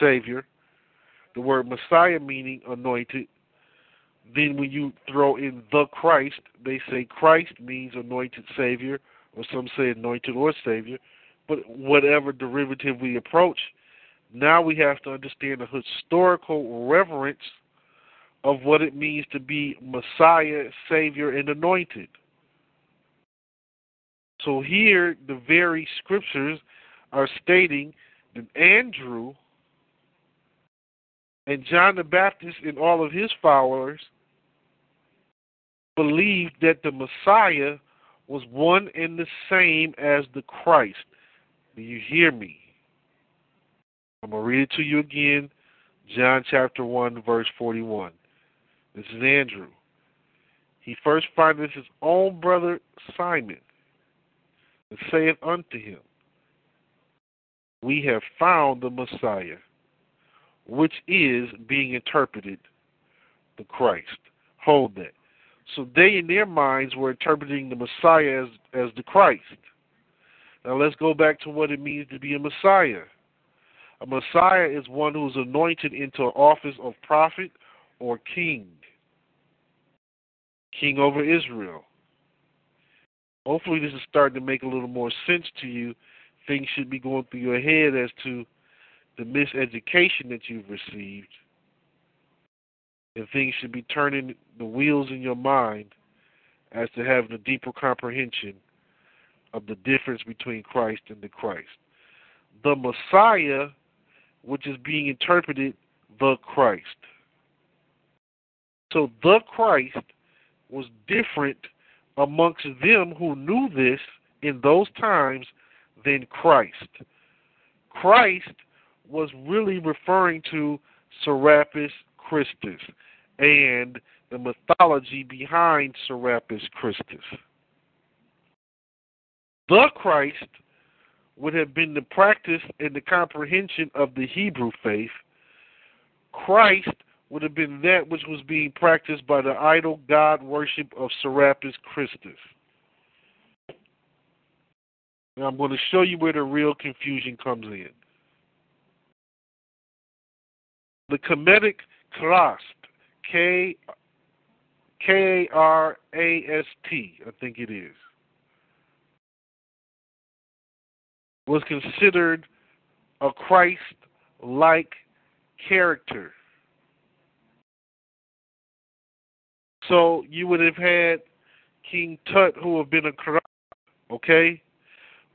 Savior, the word Messiah meaning anointed. Then when you throw in the Christ, they say Christ means anointed Savior, or some say anointed or Savior. but whatever derivative we approach, now we have to understand the historical reverence of what it means to be Messiah, Savior, and anointed. So here, the very scriptures are stating that Andrew and John the Baptist and all of his followers believed that the Messiah was one and the same as the Christ. Do you hear me? I'm going to read it to you again. John chapter 1, verse 41. This is Andrew. He first findeth his own brother Simon, and saith unto him, We have found the Messiah, which is being interpreted the Christ. Hold that. So they in their minds were interpreting the Messiah as, as the Christ. Now let's go back to what it means to be a Messiah. A Messiah is one who is anointed into an office of prophet or king. King over Israel. Hopefully this is starting to make a little more sense to you. Things should be going through your head as to the miseducation that you've received. And things should be turning the wheels in your mind as to having a deeper comprehension of the difference between Christ and the Christ. The Messiah, which is being interpreted the Christ. So the Christ was different amongst them who knew this in those times than Christ. Christ was really referring to Serapis Christus and the mythology behind Serapis Christus. The Christ would have been the practice and the comprehension of the Hebrew faith. Christ would have been that which was being practiced by the idol god worship of Serapis Christus. Now I'm going to show you where the real confusion comes in. The Kemetic Krast, K K R A S T, I think it is, was considered a Christ like character. So you would have had King Tut who have been a corrupt, okay?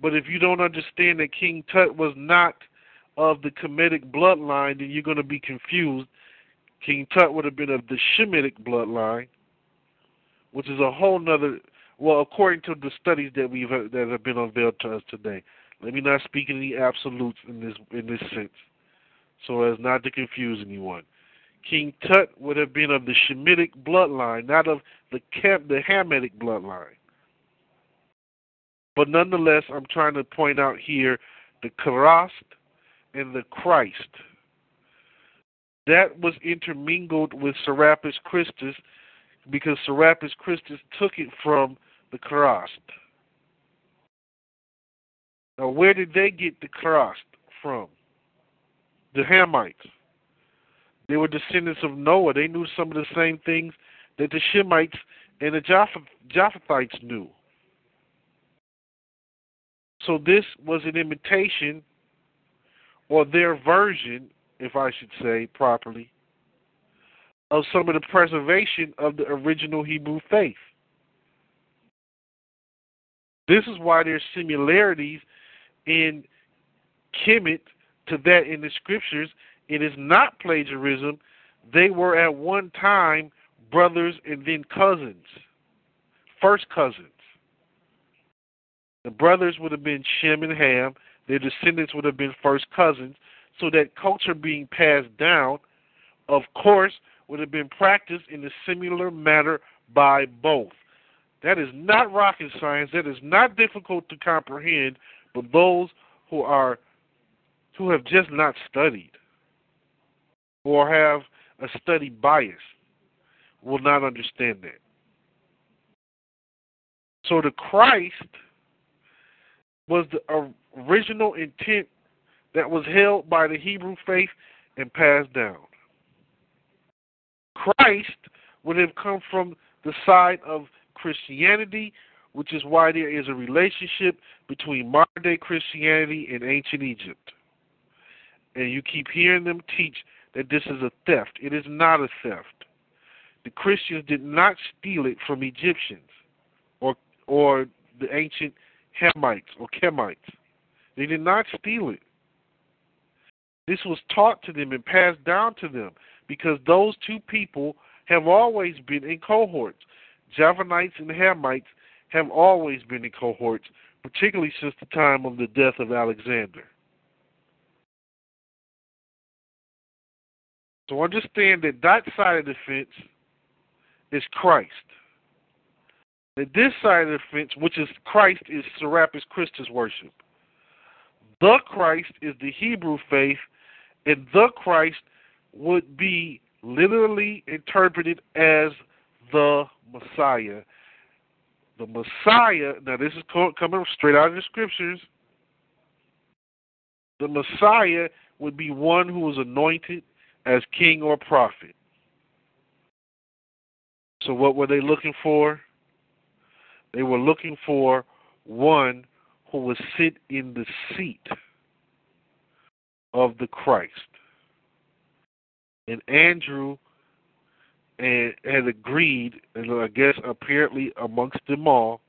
But if you don't understand that King Tut was not of the Kemetic bloodline, then you're going to be confused. King Tut would have been of the Shemitic bloodline, which is a whole nother. Well, according to the studies that we've that have been unveiled to us today, let me not speak in any absolutes in this in this sense, so as not to confuse anyone. King Tut would have been of the Shemitic bloodline, not of the the Hamitic bloodline. But nonetheless, I'm trying to point out here the Karast and the Christ. That was intermingled with Serapis Christus because Serapis Christus took it from the Karast. Now, where did they get the Karast from? The Hamites. They were descendants of Noah. They knew some of the same things that the Shemites and the Japhethites knew. So this was an imitation, or their version, if I should say properly, of some of the preservation of the original Hebrew faith. This is why there's similarities in Kemet to that in the scriptures it is not plagiarism. They were at one time brothers and then cousins, first cousins. The brothers would have been Shem and Ham. Their descendants would have been first cousins. So that culture being passed down, of course, would have been practiced in a similar manner by both. That is not rocket science. That is not difficult to comprehend, but those who are who have just not studied or have a study bias will not understand that. So the Christ was the original intent that was held by the Hebrew faith and passed down. Christ would have come from the side of Christianity, which is why there is a relationship between modern day Christianity and ancient Egypt. And you keep hearing them teach that this is a theft. It is not a theft. The Christians did not steal it from Egyptians or or the ancient Hamites or Kemites. They did not steal it. This was taught to them and passed down to them because those two people have always been in cohorts. Javanites and Hamites have always been in cohorts, particularly since the time of the death of Alexander. So understand that that side of the fence is Christ. That this side of the fence, which is Christ, is Serapis Christus worship. The Christ is the Hebrew faith, and the Christ would be literally interpreted as the Messiah. The Messiah, now this is coming straight out of the scriptures. The Messiah would be one who was anointed as king or prophet. So, what were they looking for? They were looking for one who would sit in the seat of the Christ. And Andrew and had agreed, and I guess apparently amongst them all,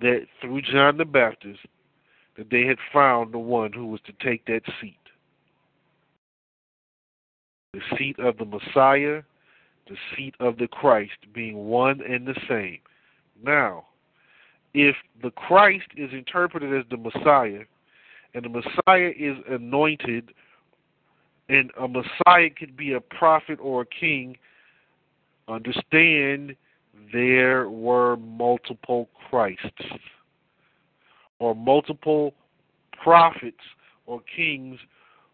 that through John the Baptist, that they had found the one who was to take that seat. The seat of the Messiah, the seat of the Christ being one and the same. Now, if the Christ is interpreted as the Messiah, and the Messiah is anointed, and a Messiah could be a prophet or a king, understand there were multiple Christs or multiple prophets or kings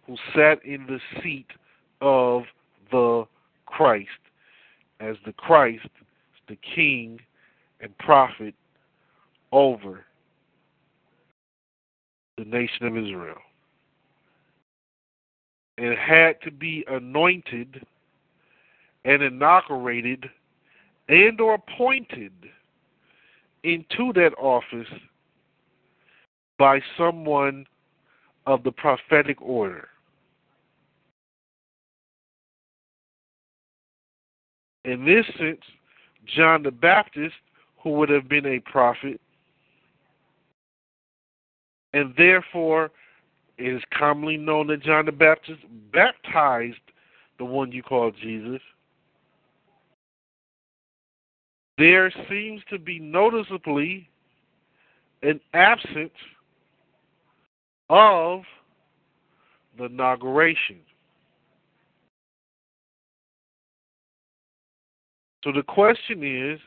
who sat in the seat of the Christ as the Christ, the king and prophet over the nation of Israel. It had to be anointed and inaugurated and or appointed into that office by someone of the prophetic order. In this sense, John the Baptist, who would have been a prophet, and therefore it is commonly known that John the Baptist baptized the one you call Jesus. There seems to be noticeably an absence of the inauguration. So the question is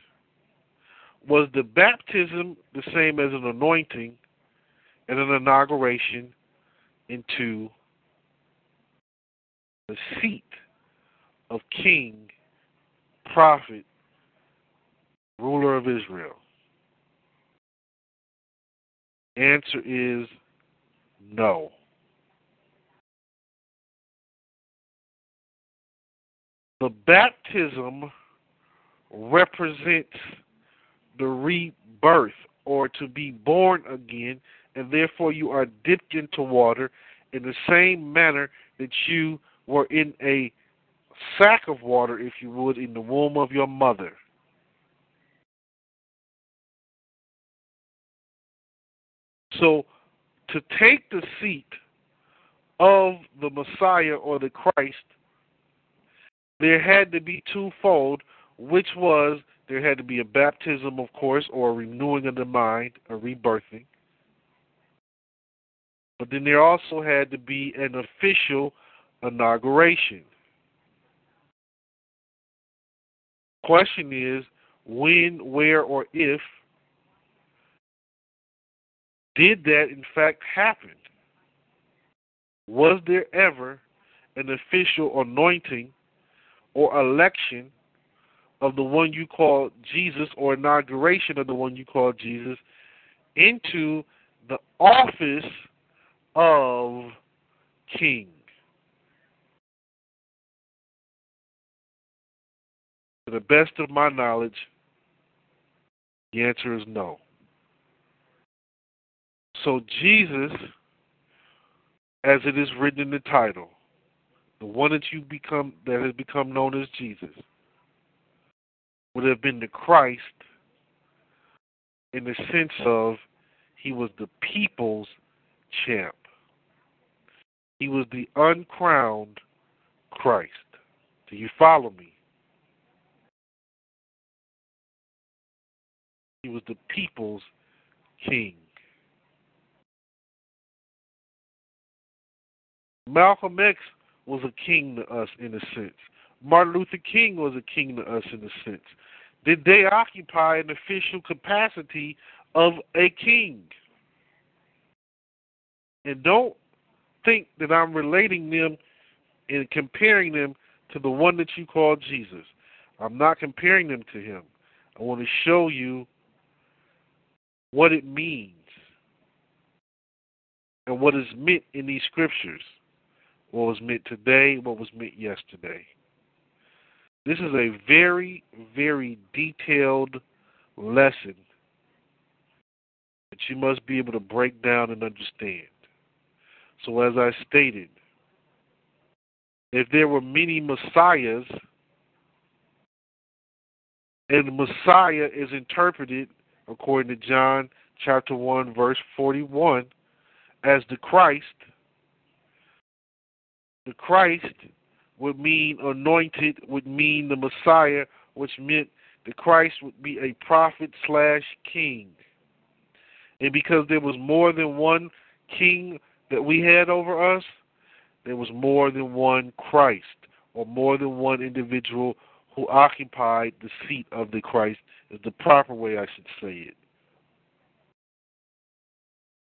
was the baptism the same as an anointing and an inauguration into the seat of king, prophet, ruler of Israel? Answer is no. The baptism represents the rebirth or to be born again, and therefore you are dipped into water in the same manner that you were in a sack of water, if you would, in the womb of your mother. So, to take the seat of the Messiah or the Christ, there had to be twofold, which was there had to be a baptism, of course, or a renewing of the mind, a rebirthing. But then there also had to be an official inauguration. Question is when, where, or if did that in fact happen? Was there ever an official anointing or election of the one you call Jesus or inauguration of the one you call Jesus into the office of king? To the best of my knowledge, the answer is no. So Jesus, as it is written in the title, the one that you become that has become known as Jesus, would have been the Christ in the sense of he was the people's champ. He was the uncrowned Christ. Do you follow me? He was the people's king. Malcolm X was a king to us in a sense. Martin Luther King was a king to us in a sense. Did they occupy an official capacity of a king? And don't think that I'm relating them and comparing them to the one that you call Jesus. I'm not comparing them to him. I want to show you what it means and what is meant in these scriptures. What was meant today, what was meant yesterday. This is a very, very detailed lesson that you must be able to break down and understand. So, as I stated, if there were many messiahs, and the Messiah is interpreted, according to John chapter 1, verse 41, as the Christ, the Christ would mean anointed, would mean the Messiah, which meant the Christ would be a prophet slash king. And because there was more than one king that we had over us, there was more than one Christ, or more than one individual who occupied the seat of the Christ, is the proper way I should say it.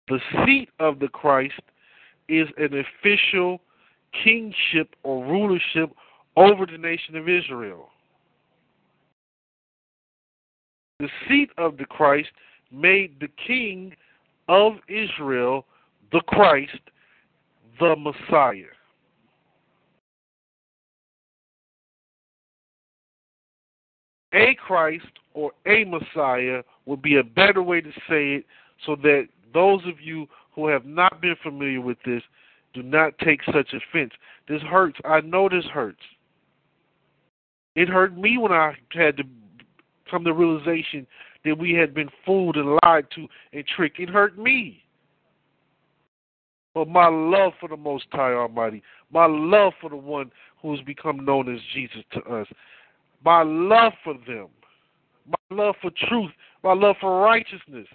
The seat of the Christ is an official kingship or rulership over the nation of Israel. The seat of the Christ made the king of Israel the Christ, the Messiah. A Christ or a Messiah would be a better way to say it so that those of you who have not been familiar with this do not take such offense. This hurts. I know this hurts. It hurt me when I had to come to realization that we had been fooled and lied to and tricked. It hurt me. But my love for the Most High Almighty, my love for the one who has become known as Jesus to us, my love for them, my love for truth, my love for righteousness,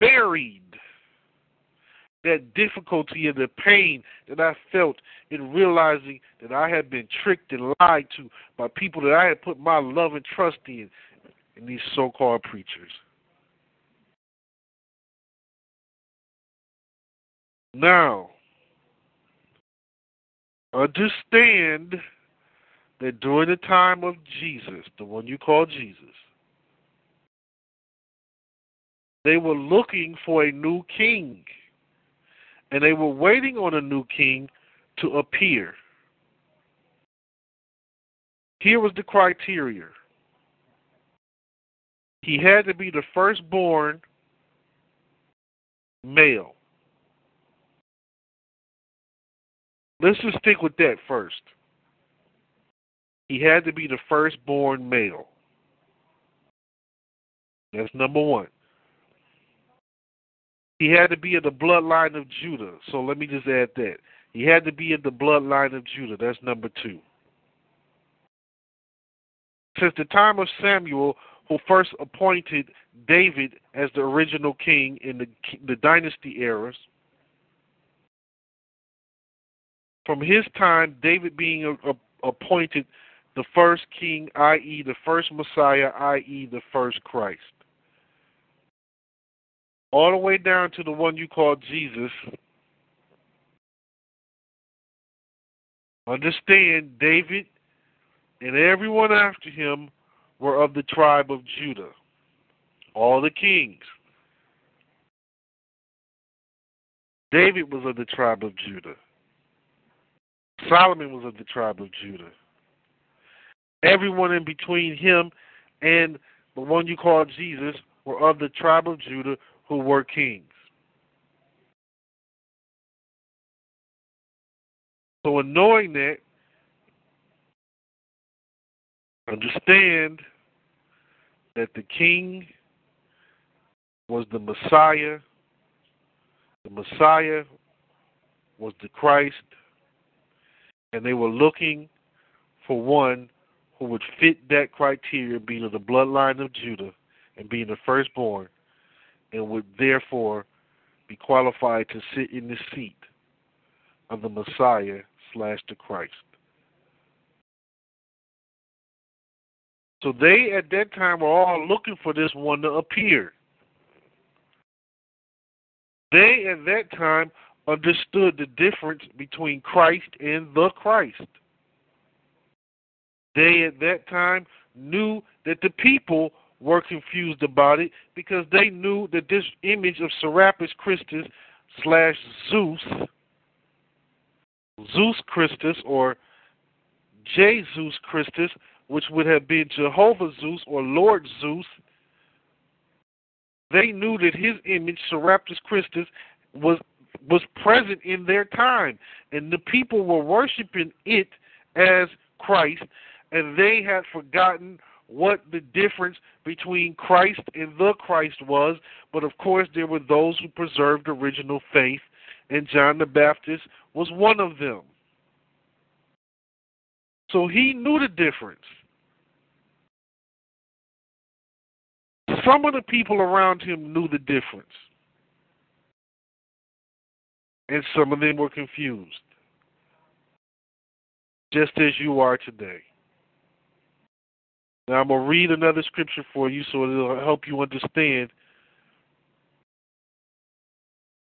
buried that difficulty and the pain that I felt in realizing that I had been tricked and lied to by people that I had put my love and trust in, in these so called preachers. Now, understand that during the time of Jesus, the one you call Jesus, they were looking for a new king. And they were waiting on a new king to appear. Here was the criteria he had to be the firstborn male. Let's just stick with that first. He had to be the firstborn male. That's number one. He had to be of the bloodline of Judah. So let me just add that. He had to be of the bloodline of Judah. That's number two. Since the time of Samuel, who first appointed David as the original king in the, the dynasty eras, from his time, David being a, a, appointed the first king, i.e., the first Messiah, i.e., the first Christ. All the way down to the one you call Jesus. Understand, David and everyone after him were of the tribe of Judah. All the kings. David was of the tribe of Judah. Solomon was of the tribe of Judah. Everyone in between him and the one you call Jesus were of the tribe of Judah who were kings. So, in knowing that, understand that the king was the Messiah, the Messiah was the Christ, and they were looking for one who would fit that criteria, being of the bloodline of Judah and being the firstborn, and would therefore be qualified to sit in the seat of the Messiah slash the Christ. So they at that time were all looking for this one to appear. They at that time understood the difference between Christ and the Christ. They at that time knew that the people were confused about it because they knew that this image of Serapis Christus slash Zeus, Zeus Christus or Jesus Christus, which would have been Jehovah Zeus or Lord Zeus, they knew that his image, Serapis Christus, was was present in their time, and the people were worshiping it as Christ, and they had forgotten what the difference between Christ and the Christ was. But of course, there were those who preserved original faith, and John the Baptist was one of them. So he knew the difference. Some of the people around him knew the difference. And some of them were confused. Just as you are today. Now I'm to read another scripture for you so it'll help you understand.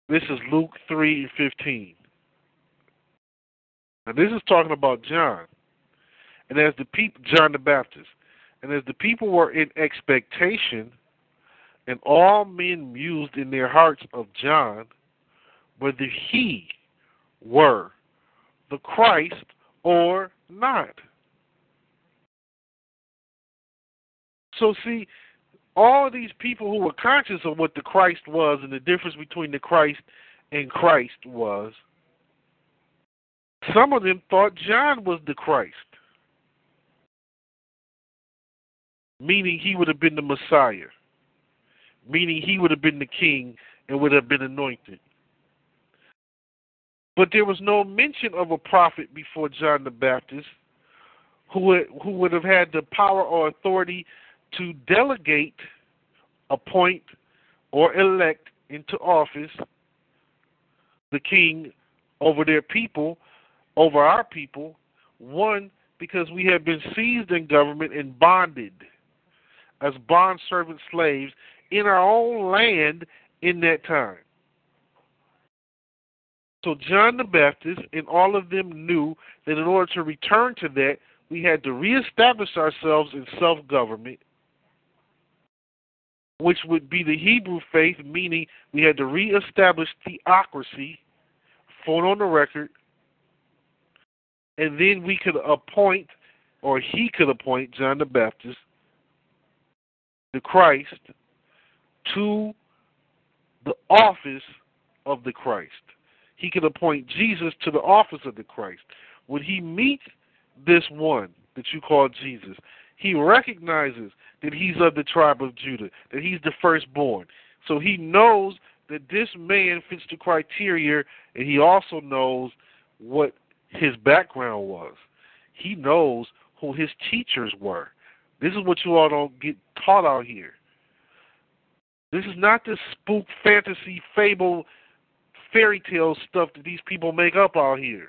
This is Luke 3 and 15. Now this is talking about John. And as the people John the Baptist. And as the people were in expectation, and all men mused in their hearts of John, whether he were the Christ or not. So, see, all these people who were conscious of what the Christ was and the difference between the Christ and Christ was, some of them thought John was the Christ, meaning he would have been the Messiah, meaning he would have been the king and would have been anointed. But there was no mention of a prophet before John the Baptist who would, who would have had the power or authority to delegate, appoint, or elect into office the king over their people, over our people. One, because we have been seized in government and bonded as bond servant slaves in our own land in that time. So John the Baptist and all of them knew that in order to return to that, we had to reestablish ourselves in self government which would be the Hebrew faith, meaning we had to reestablish theocracy, phone on the record, and then we could appoint, or he could appoint John the Baptist, the Christ, to the office of the Christ. He could appoint Jesus to the office of the Christ. When he meets this one that you call Jesus, he recognizes that he's of the tribe of Judah, that he's the firstborn. So he knows that this man fits the criteria, and he also knows what his background was. He knows who his teachers were. This is what you all don't get taught out here. This is not this spook, fantasy, fable, fairy tale stuff that these people make up out here.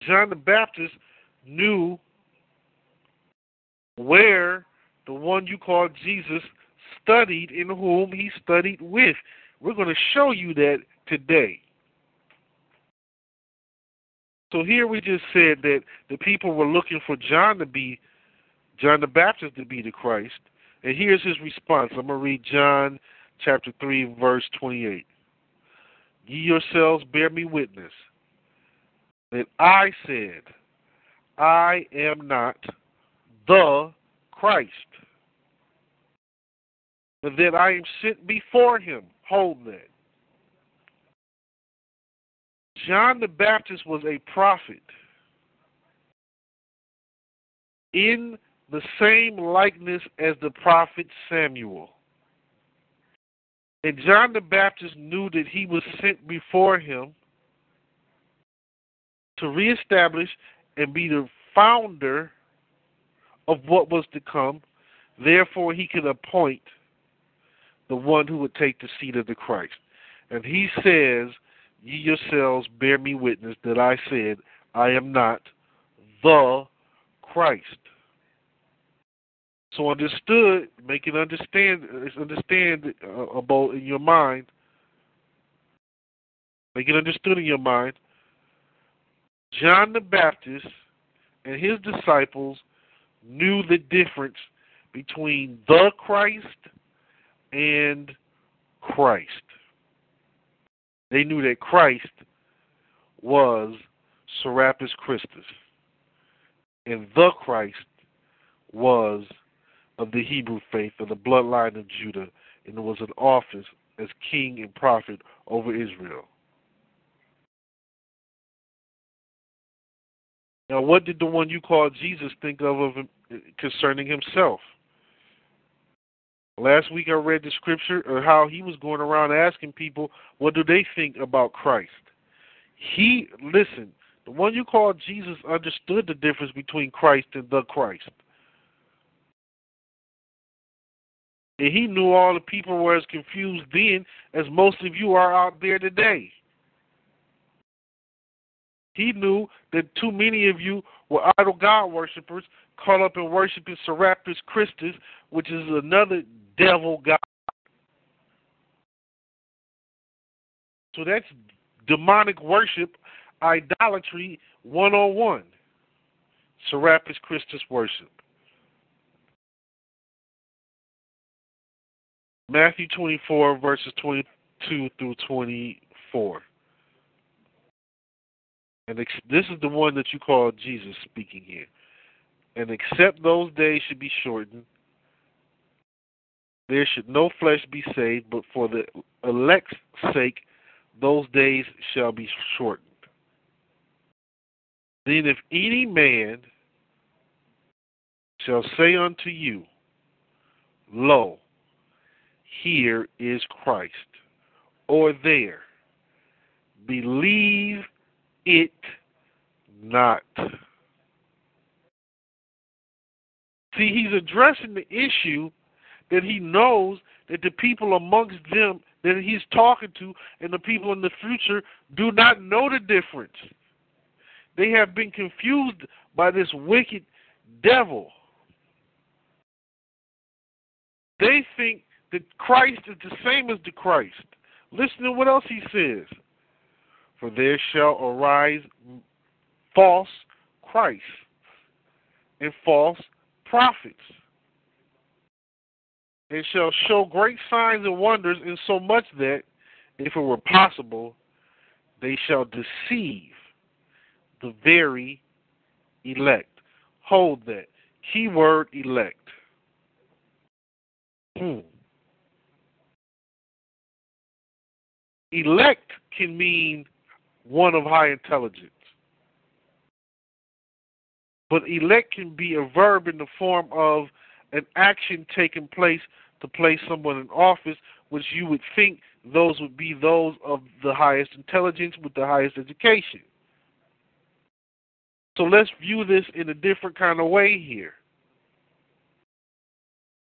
John the Baptist knew where the one you call Jesus studied in whom he studied with. We're going to show you that today. So here we just said that the people were looking for John to be John the Baptist to be the Christ. And here's his response. I'm going to read John chapter 3 verse 28. Ye yourselves bear me witness that I said, I am not the Christ. And then I am sent before him. Hold that. John the Baptist was a prophet in the same likeness as the prophet Samuel. And John the Baptist knew that he was sent before him to reestablish and be the founder of what was to come. Therefore, he could appoint the one who would take the seat of the Christ. And he says, Ye yourselves bear me witness that I said, I am not the Christ. So understood, make it understand, understand about in your mind. Make it understood in your mind. John the Baptist and his disciples knew the difference between the Christ and Christ. They knew that Christ was Serapis Christus, and the Christ was of the Hebrew faith of the bloodline of Judah, and was in office as king and prophet over Israel. Now, what did the one you call Jesus think of, of concerning himself? Last week I read the scripture or how he was going around asking people what do they think about Christ. He listen, the one you call Jesus understood the difference between Christ and the Christ. And he knew all the people were as confused then as most of you are out there today. He knew that too many of you were idol God worshippers, caught up in worshiping Serapis Christus, which is another devil God. So that's demonic worship, idolatry 101. Serapis Christus worship. Matthew 24, verses 22 through 24. And ex- this is the one that you call Jesus speaking here. And except those days should be shortened, there should no flesh be saved, but for the elect's sake, those days shall be shortened. Then if any man shall say unto you, Lo, here is Christ, or there, believe it not. See, he's addressing the issue that he knows that the people amongst them that he's talking to and the people in the future do not know the difference. They have been confused by this wicked devil. They think that Christ is the same as the Christ. Listen to what else he says. For there shall arise false Christs and false prophets, and shall show great signs and wonders, in so much that, if it were possible, they shall deceive the very elect. Hold that. Keyword elect. Hmm. Elect can mean one of high intelligence. But elect can be a verb in the form of an action taking place to place someone in office, which you would think those would be those of the highest intelligence with the highest education. So let's view this in a different kind of way here.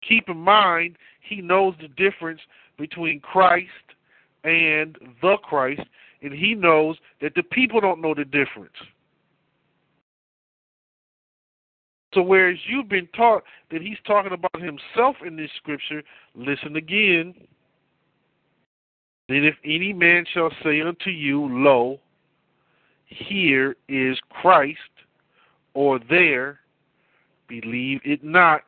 Keep in mind, he knows the difference between Christ and the Christ, and he knows that the people don't know the difference. So, whereas you've been taught that he's talking about himself in this scripture, listen again. Then, if any man shall say unto you, Lo, here is Christ, or there, believe it not.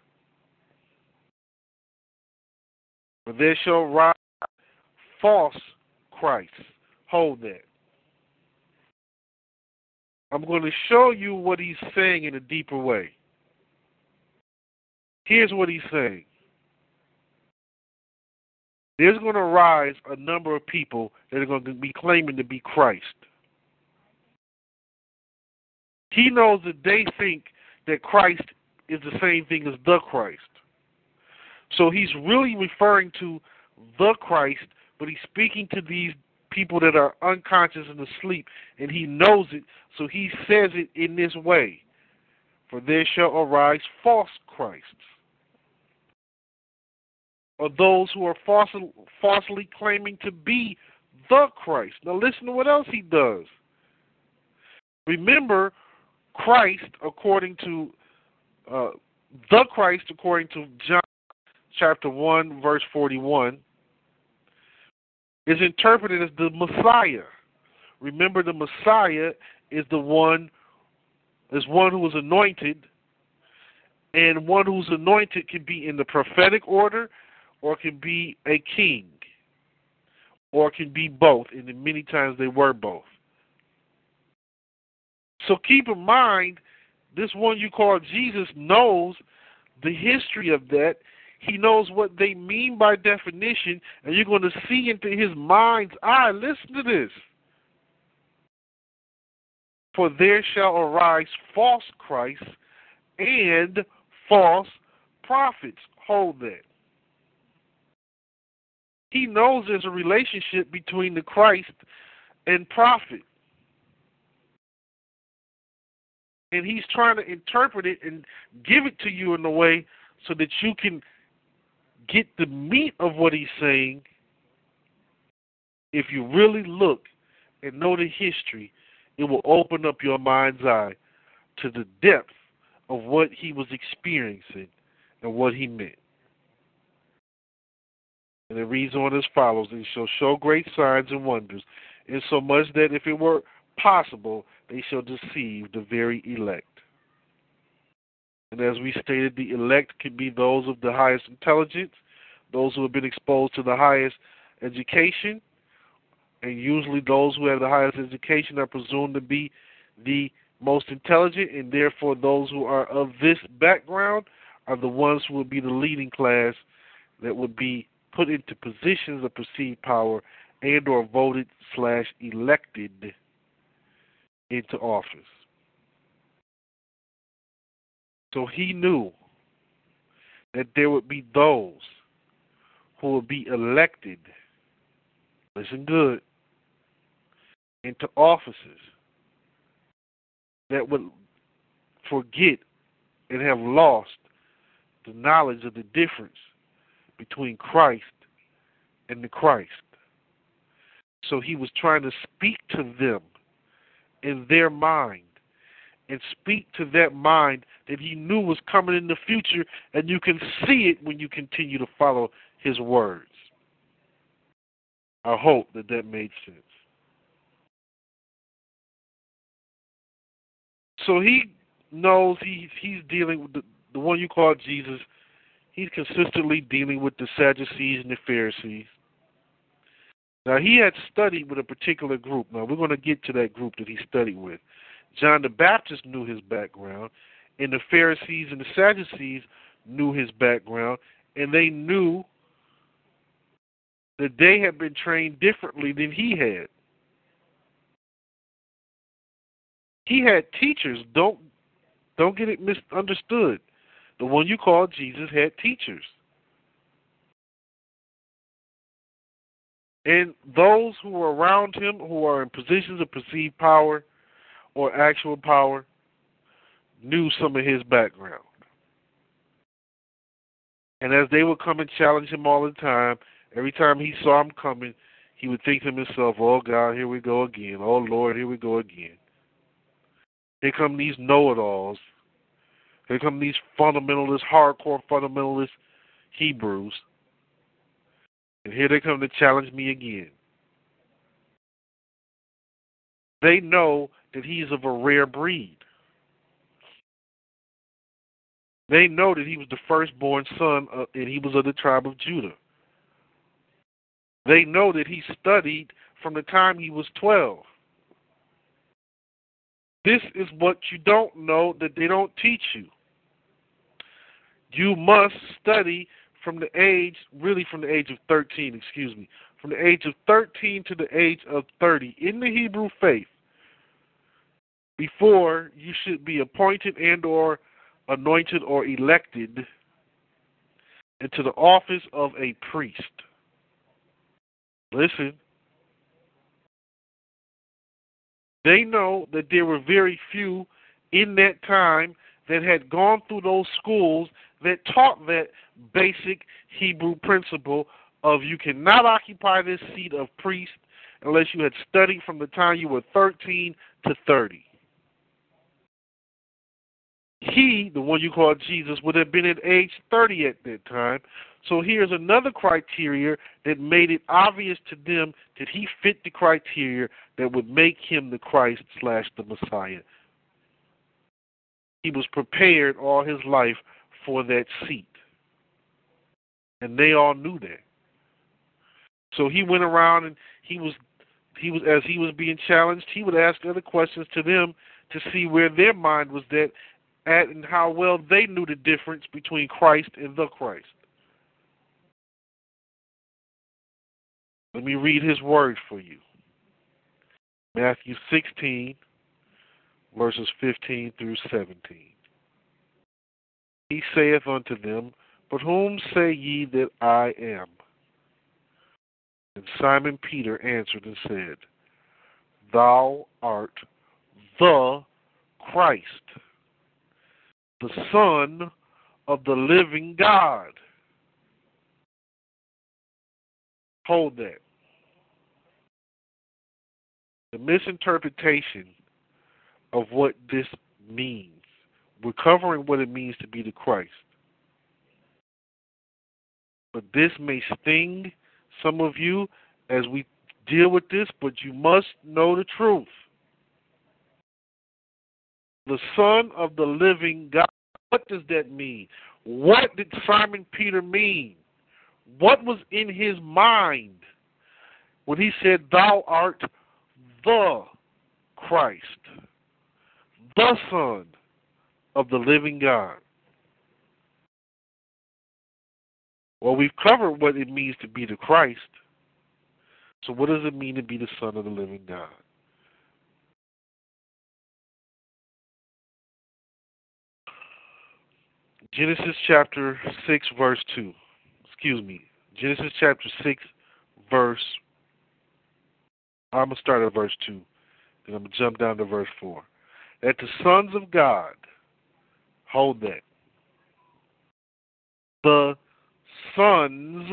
For there shall rise false Christ. Hold that. I'm going to show you what he's saying in a deeper way. Here's what he's saying there's going to rise a number of people that are going to be claiming to be Christ. He knows that they think that Christ is the same thing as the Christ. So he's really referring to the Christ, but he's speaking to these people that are unconscious and asleep, and he knows it, so he says it in this way For there shall arise false Christs, or those who are falsely, claiming to be the Christ. Now, listen to what else he does. Remember, Christ, according to uh, the Christ, according to John chapter 1, verse 41, is interpreted as the Messiah. Remember, the Messiah is the one is one who was anointed, and one who's anointed can be in the prophetic order, or can be a king, or can be both. And many times they were both. So keep in mind, this one you call Jesus knows the history of that. He knows what they mean by definition, and you're going to see into his mind's eye. Listen to this. For there shall arise false Christs and false prophets. Hold that. He knows there's a relationship between the Christ and prophet. and he's trying to interpret it and give it to you in a way so that you can get the meat of what he's saying if you really look and know the history it will open up your mind's eye to the depth of what he was experiencing and what he meant and it reads on as follows and shall show great signs and wonders insomuch that if it were possible they shall deceive the very elect. And as we stated, the elect can be those of the highest intelligence, those who have been exposed to the highest education, and usually those who have the highest education are presumed to be the most intelligent, and therefore those who are of this background are the ones who would be the leading class that would be put into positions of perceived power and or voted slash elected into office. So he knew that there would be those who would be elected, listen good, into offices that would forget and have lost the knowledge of the difference between Christ and the Christ. So he was trying to speak to them in their mind and speak to that mind that he knew was coming in the future, and you can see it when you continue to follow his words. I hope that that made sense. So he knows he he's dealing with the, the one you call Jesus. He's consistently dealing with the Sadducees and the Pharisees. Now, he had studied with a particular group. Now, we're going to get to that group that he studied with. John the Baptist knew his background, and the Pharisees and the Sadducees knew his background, and they knew that they had been trained differently than he had. He had teachers. Don't don't get it misunderstood. The one you call Jesus had teachers. And those who were around him who are in positions of perceived power or actual power knew some of his background. And as they would come and challenge him all the time, every time he saw him coming, he would think to himself, Oh God, here we go again. Oh Lord, here we go again. Here come these know it alls. Here come these fundamentalist, hardcore fundamentalist Hebrews and here they come to challenge me again. They know that he's of a rare breed. They know that he was the firstborn son of, and he was of the tribe of Judah. They know that he studied from the time he was 12. This is what you don't know that they don't teach you. You must study from the age, really from the age of 13, excuse me, from the age of 13 to the age of 30 in the Hebrew faith, before you should be appointed and or anointed or elected into the office of a priest. Listen. They know that there were very few in that time that had gone through those schools that taught that basic Hebrew principle of you cannot occupy this seat of priest unless you had studied from the time you were 13 to 30. He, the one you call Jesus, would have been at age 30 at that time. So here's another criteria that made it obvious to them that he fit the criteria that would make him the Christ slash the Messiah. He was prepared all his life for that seat. And they all knew that. So he went around and he was he was as he was being challenged, he would ask other questions to them to see where their mind was at at and how well they knew the difference between Christ and the Christ. Let me read his word for you. Matthew 16, verses 15 through 17. He saith unto them, But whom say ye that I am? And Simon Peter answered and said, Thou art the Christ, the Son of the living God. Hold that. The misinterpretation of what this means. We're covering what it means to be the Christ. But this may sting some of you as we deal with this, but you must know the truth. The Son of the living God. What does that mean? What did Simon Peter mean? What was in his mind when he said, Thou art the Christ, the Son of the living God? Well, we've covered what it means to be the Christ. So, what does it mean to be the Son of the living God? Genesis chapter 6, verse 2. Excuse me. Genesis chapter 6, verse. I'm going to start at verse 2. Then I'm going to jump down to verse 4. That the sons of God, hold that. The sons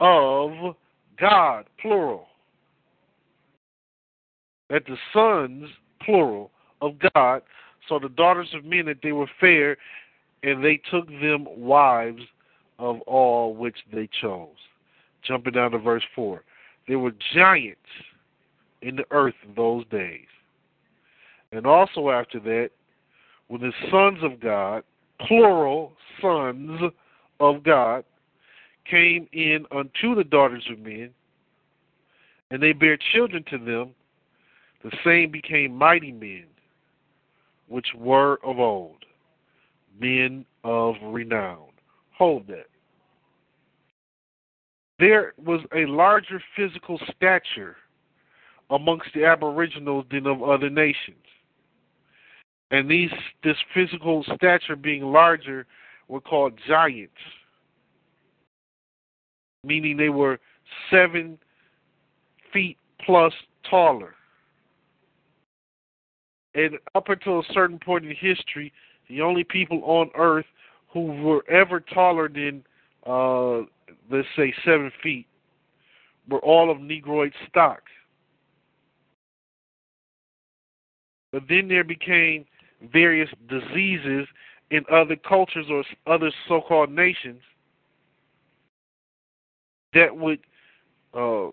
of God, plural. That the sons, plural, of God, so the daughters of men that they were fair, and they took them wives of all which they chose. Jumping down to verse 4. There were giants in the earth in those days. And also after that, when the sons of God, plural sons of God, came in unto the daughters of men, and they bare children to them, the same became mighty men, which were of old, men of renown. Hold that. There was a larger physical stature amongst the aboriginals than of other nations. And these this physical stature being larger were called giants meaning they were seven feet plus taller. And up until a certain point in history, the only people on Earth who were ever taller than, uh, let's say, seven feet were all of Negroid stock. But then there became various diseases in other cultures or other so called nations that would uh,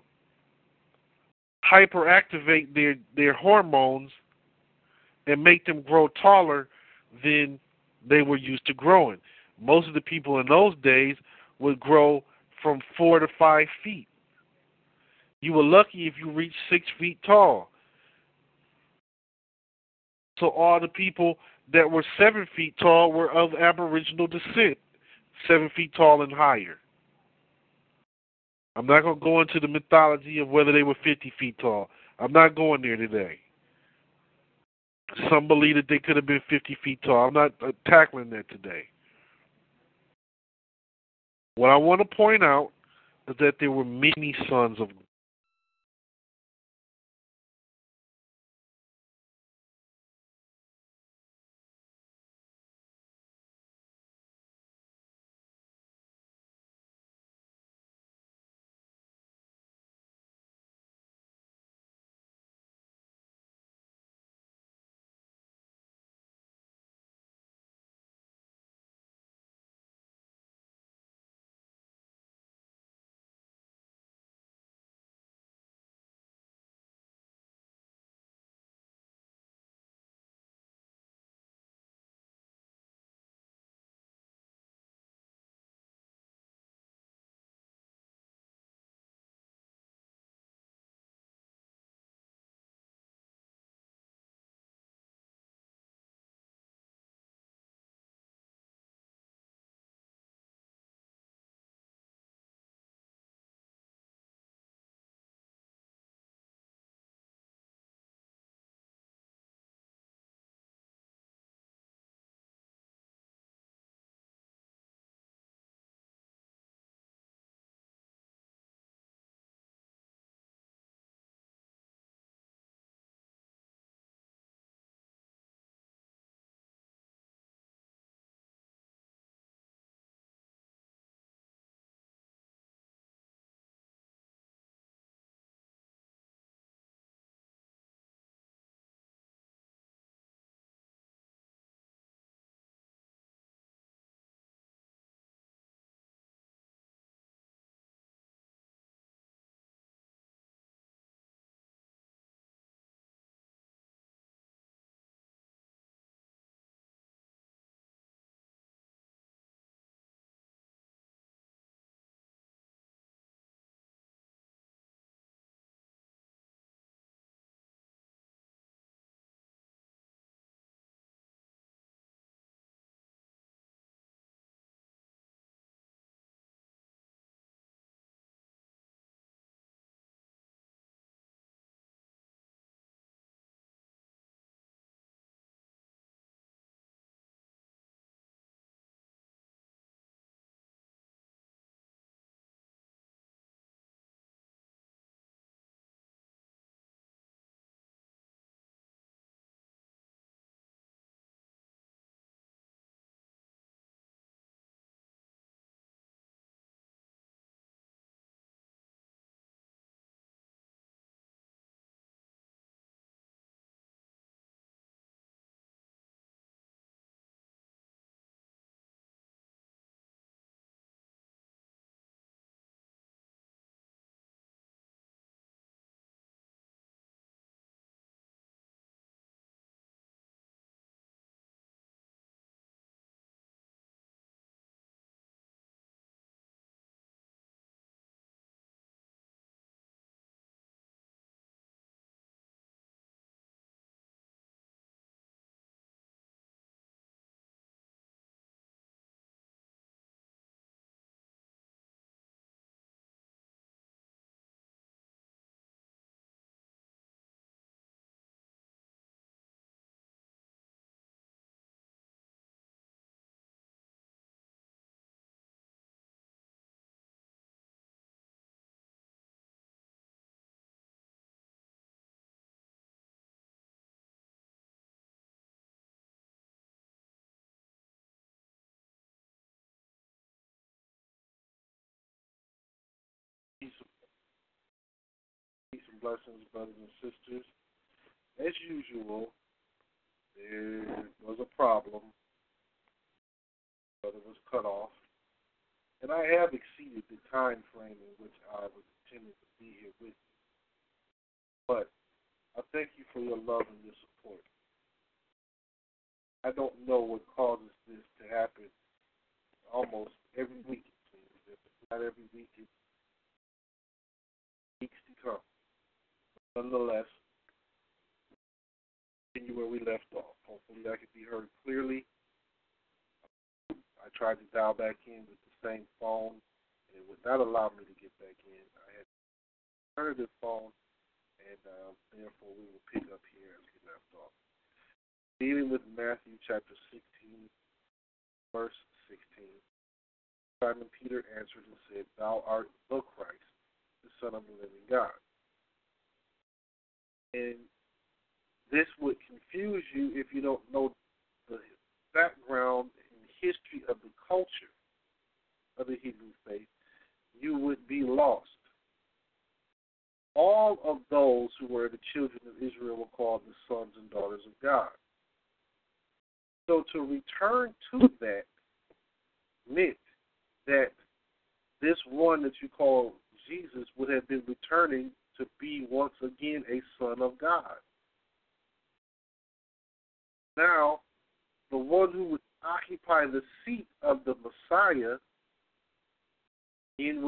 hyperactivate their their hormones and make them grow taller than they were used to growing. Most of the people in those days would grow from four to five feet. You were lucky if you reached six feet tall. So all the people that were seven feet tall were of Aboriginal descent. seven feet tall and higher. I'm not going to go into the mythology of whether they were 50 feet tall. I'm not going there today. Some believe that they could have been 50 feet tall. I'm not uh, tackling that today. What I want to point out is that there were many sons of blessings, brothers and sisters. As usual, there was a problem. Brother was cut off. And I have exceeded the time frame in which I was intended to be here with you. But I thank you for your love and your support. I don't know what causes this to happen almost every week, it seems. If it's not every week, it's weeks to come. Nonetheless, continue where we left off. Hopefully, I can be heard clearly. I tried to dial back in with the same phone, and it would not allow me to get back in. I had an alternative phone, and uh, therefore we will pick up here as we left off. Dealing with Matthew chapter 16, verse 16. Simon Peter answered and said, Thou art the Christ, the Son of the living God. And this would confuse you if you don't know the background and history of the culture of the Hebrew faith. You would be lost. All of those who were the children of Israel were called the sons and daughters of God. So to return to that meant that this one that you call Jesus would have been returning to be once again a son of God. Now, the one who would occupy the seat of the Messiah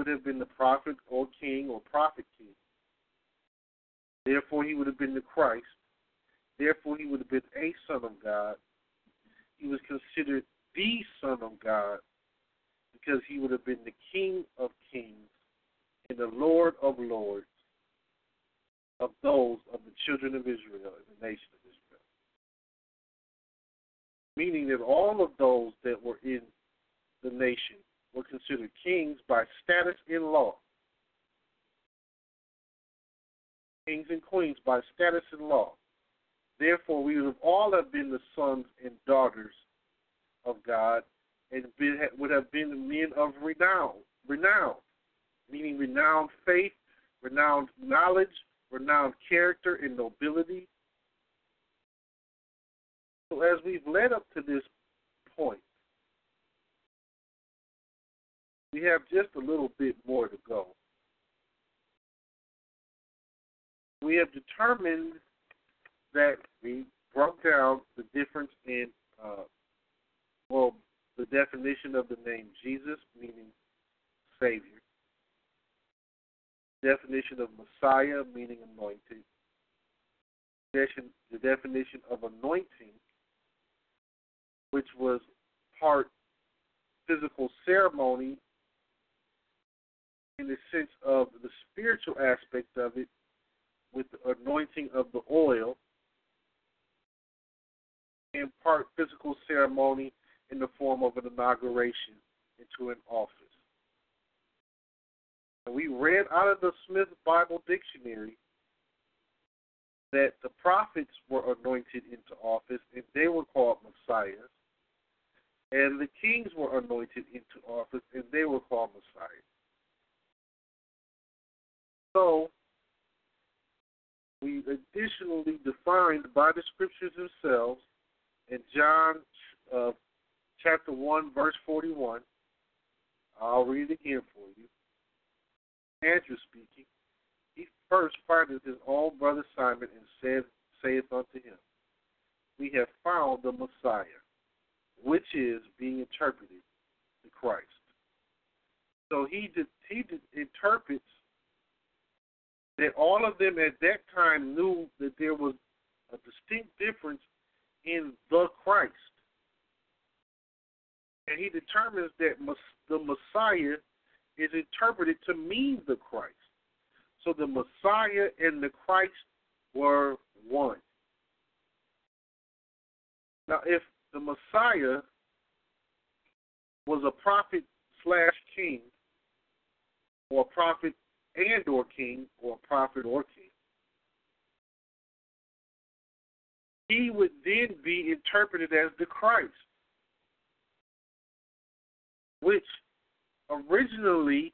would have been the prophet or king or prophet king. Therefore, he would have been the Christ. Therefore, he would have been a son of God. He was considered the son of God because he would have been the king of kings and the Lord of lords of those of the children of Israel and the nation of Israel. Meaning that all of those that were in the nation were considered kings by status in law. Kings and queens by status in law. Therefore, we would have all have been the sons and daughters of God and been, would have been men of renown, renown, meaning renowned faith, renowned knowledge, renowned character and nobility. So as we've led up to this point, we have just a little bit more to go. We have determined that we broke down the difference in, uh, well, the definition of the name Jesus, meaning Savior, definition of Messiah, meaning anointed, the definition of anointing, which was part physical ceremony in the sense of the spiritual aspect of it, with the anointing of the oil, and part physical ceremony in the form of an inauguration into an office. And we read out of the Smith Bible Dictionary that the prophets were anointed into office and they were called messiahs. And the kings were anointed into office and they were called messiahs. So, we additionally defined by the scriptures themselves in John uh, chapter 1, verse 41. I'll read it again for you. Andrew speaking. He first findeth his own brother Simon and said, saith unto him, We have found the Messiah, which is being interpreted the Christ. So he did, he did, interprets that all of them at that time knew that there was a distinct difference in the Christ and he determines that the Messiah is interpreted to mean the Christ. So the Messiah and the Christ were one. Now, if the Messiah was a prophet slash king, or a prophet and or king, or a prophet or king, he would then be interpreted as the Christ which originally,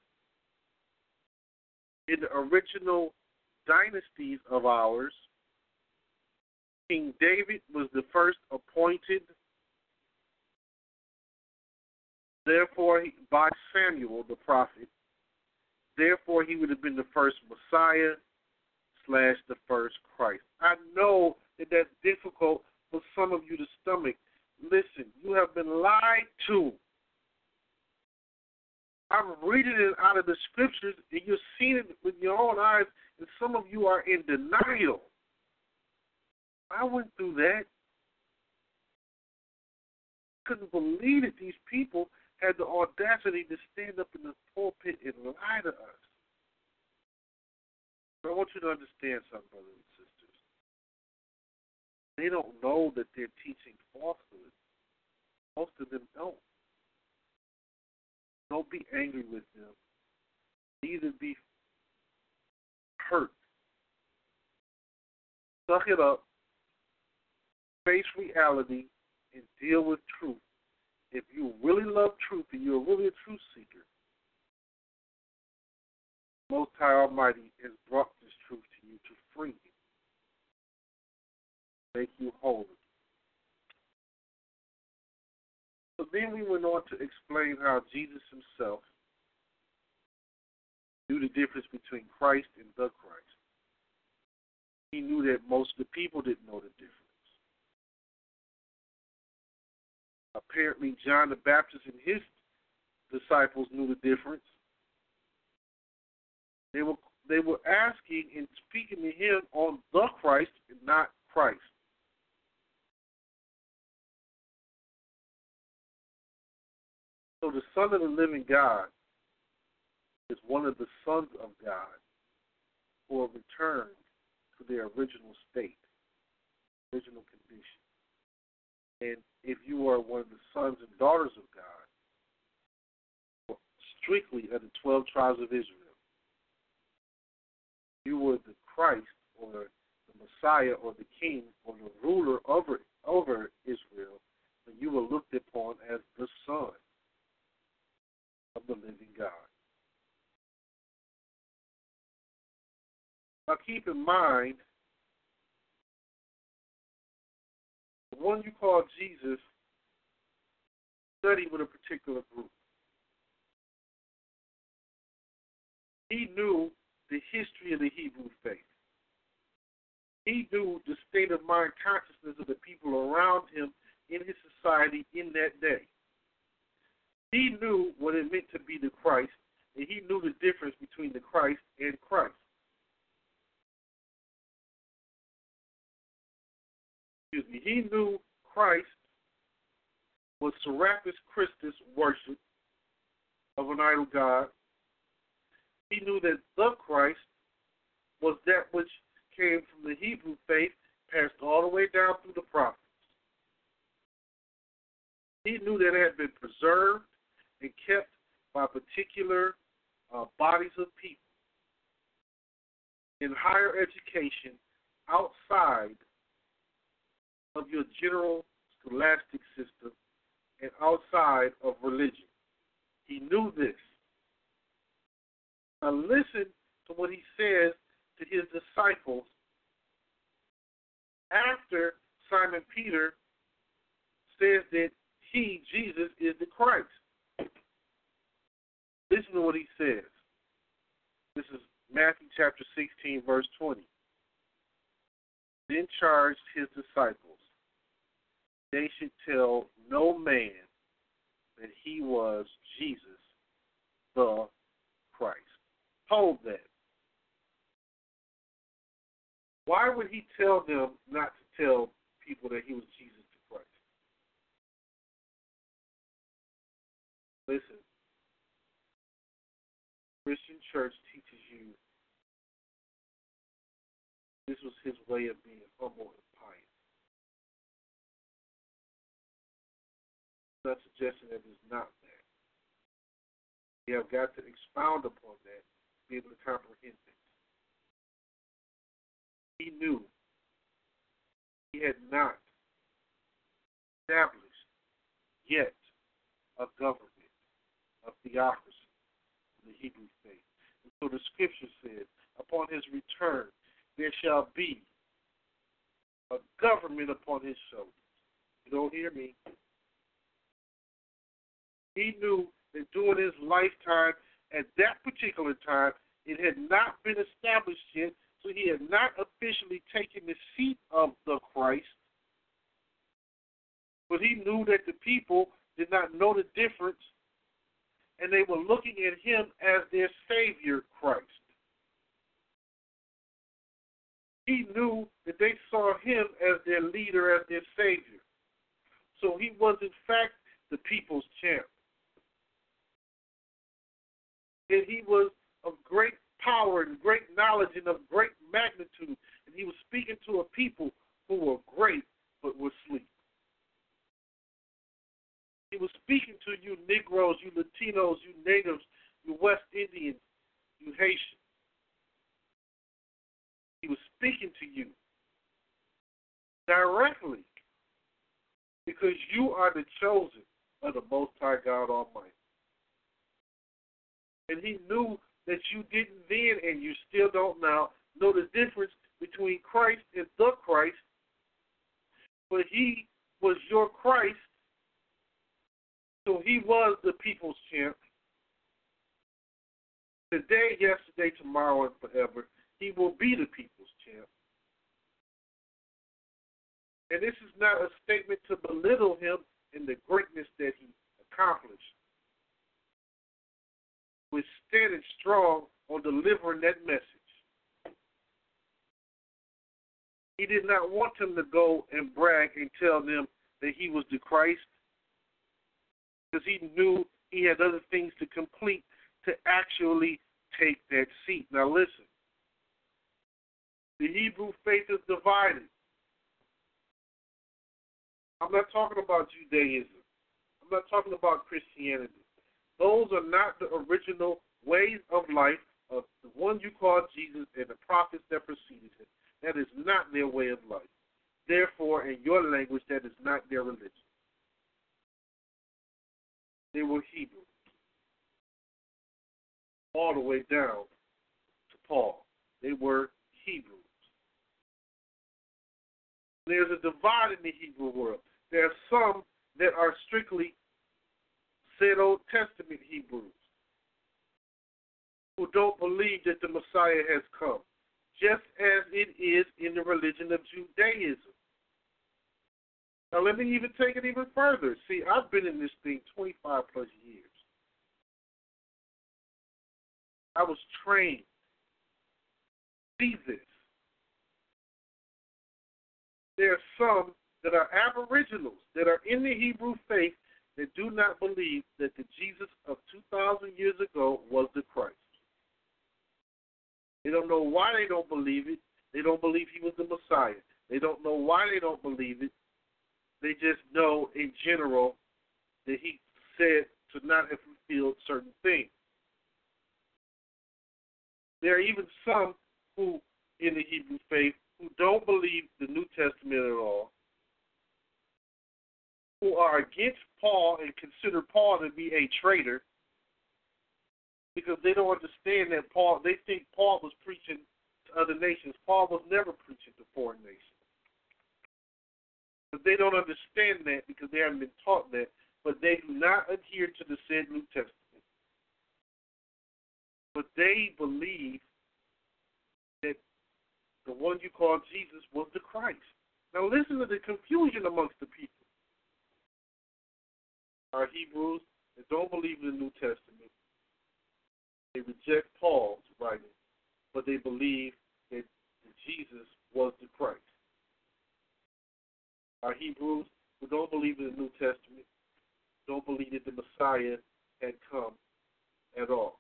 in the original dynasties of ours, King David was the first appointed, therefore, by Samuel the prophet. Therefore, he would have been the first Messiah slash the first Christ. I know that that's difficult for some of you to stomach. Listen, you have been lied to. I'm reading it out of the scriptures, and you're seeing it with your own eyes, and some of you are in denial. I went through that. Couldn't believe that these people had the audacity to stand up in the pulpit and lie to us. But I want you to understand something, brothers and sisters. They don't know that they're teaching falsehood. Most of them don't. Don't be angry with them. Neither be hurt. Suck it up. Face reality and deal with truth. If you really love truth and you're really a truth seeker, Most High Almighty has brought this truth to you to free you, make you whole. So then we went on to explain how Jesus himself knew the difference between Christ and the Christ. He knew that most of the people didn't know the difference. Apparently, John the Baptist and his disciples knew the difference. They were they were asking and speaking to him on the Christ and not Christ. So the Son of the Living God is one of the sons of God who have returned to their original state, original condition. And if you are one of the sons and daughters of God, strictly of the 12 tribes of Israel, you were the Christ or the Messiah or the King or the ruler over over Israel, and you were looked upon as the Son of the living God. Now keep in mind, the one you call Jesus studied with a particular group. He knew the history of the Hebrew faith. He knew the state of mind consciousness of the people around him in his society in that day. He knew what it meant to be the Christ, and he knew the difference between the Christ and Christ. Excuse me. He knew Christ was Serapis Christus worship of an idol god. He knew that the Christ was that which came from the Hebrew faith, passed all the way down through the prophets. He knew that it had been preserved and kept by particular uh, bodies of people in higher education outside of your general scholastic system and outside of religion. He knew this. Now listen to what he says to his disciples after Simon Peter says that he, Jesus, is the Christ. Listen to what he says. This is Matthew chapter 16, verse 20. Then charged his disciples, they should tell no man that he was Jesus, the Christ. Hold that. Why would he tell them not to tell people that he was Jesus the Christ? Listen, Christian church teaches you this was his way of being humble and pious. I'm not suggesting that it's not that. You have got to expound upon that be able to comprehend it. He knew he had not established yet a government of theocracy the Hebrew faith. And so the scripture says, upon his return, there shall be a government upon his shoulders. You don't hear me? He knew that during his lifetime, at that particular time, it had not been established yet, so he had not officially taken the seat of the Christ. But he knew that the people did not know the difference, and they were looking at him as their Savior, Christ. he knew that they saw him as their leader, as their savior. So he was, in fact, the people's champ. and he was of great power and great knowledge and of great magnitude. And he was speaking to a people who were great but were asleep. He was speaking to you Negroes, you Latinos, you natives, you West Indians, you Haitians. He was speaking to you directly because you are the chosen of the Most High God Almighty. And he knew that you didn't then and you still don't now know the difference between Christ and the Christ. But he was your Christ, so he was the people's champ. Today, yesterday, tomorrow, and forever, he will be the people's champ. And this is not a statement to belittle him in the greatness that he accomplished. We're standing strong on delivering that message. He did not want them to go and brag and tell them that he was the Christ because he knew he had other things to complete to actually take that seat. Now, listen the Hebrew faith is divided. I'm not talking about Judaism. I'm not talking about Christianity. Those are not the original ways of life of the one you call Jesus and the prophets that preceded him. That is not their way of life. Therefore, in your language, that is not their religion. They were Hebrew. All the way down to Paul. They were Hebrews. There's a divide in the Hebrew world. There are some that are strictly said Old Testament Hebrews who don't believe that the Messiah has come, just as it is in the religion of Judaism. Now, let me even take it even further. See, I've been in this thing 25 plus years. I was trained. See this. There are some that are aboriginals that are in the Hebrew faith that do not believe that the Jesus of 2,000 years ago was the Christ. They don't know why they don't believe it. They don't believe he was the Messiah. They don't know why they don't believe it. They just know in general that he said to not have fulfilled certain things. There are even some who, in the Hebrew faith, who don't believe the New Testament at all, who are against Paul and consider Paul to be a traitor because they don't understand that Paul, they think Paul was preaching to other nations. Paul was never preaching to foreign nations. But they don't understand that because they haven't been taught that. But they do not adhere to the said New Testament. But they believe that the one you call Jesus was the Christ. Now listen to the confusion amongst the people are Hebrews that don't believe in the New Testament. They reject Paul's writing, but they believe that Jesus was the Christ. Our Hebrews who don't believe in the New Testament don't believe that the Messiah had come at all.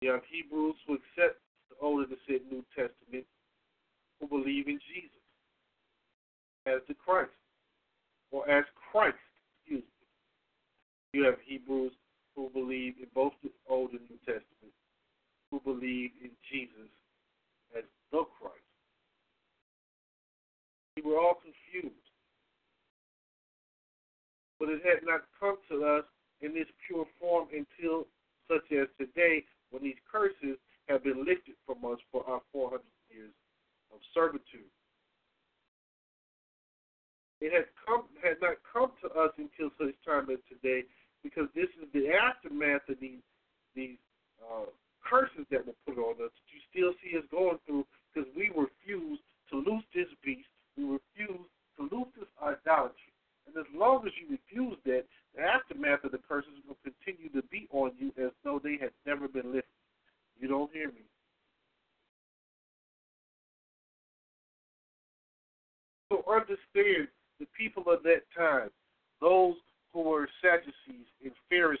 You have Hebrews who accept the Old and the New Testament who believe in Jesus as the Christ or as Christ excuse me. you have Hebrews who believe in both the Old and New Testament, who believe in Jesus as the Christ. We were all confused. But it had not come to us in this pure form until such as today when these curses have been lifted from us for our 400 years of servitude. It had come had not come to us until such time as today because this is the aftermath of these these uh, curses that were put on us. that You still see us going through because we refused to loose this beast. We refuse to lose this idolatry. And as long as you refuse that, the aftermath of the curses will continue to be on you as though they had never been lifted. You don't hear me. So understand the people of that time, those who were Sadducees and Pharisees.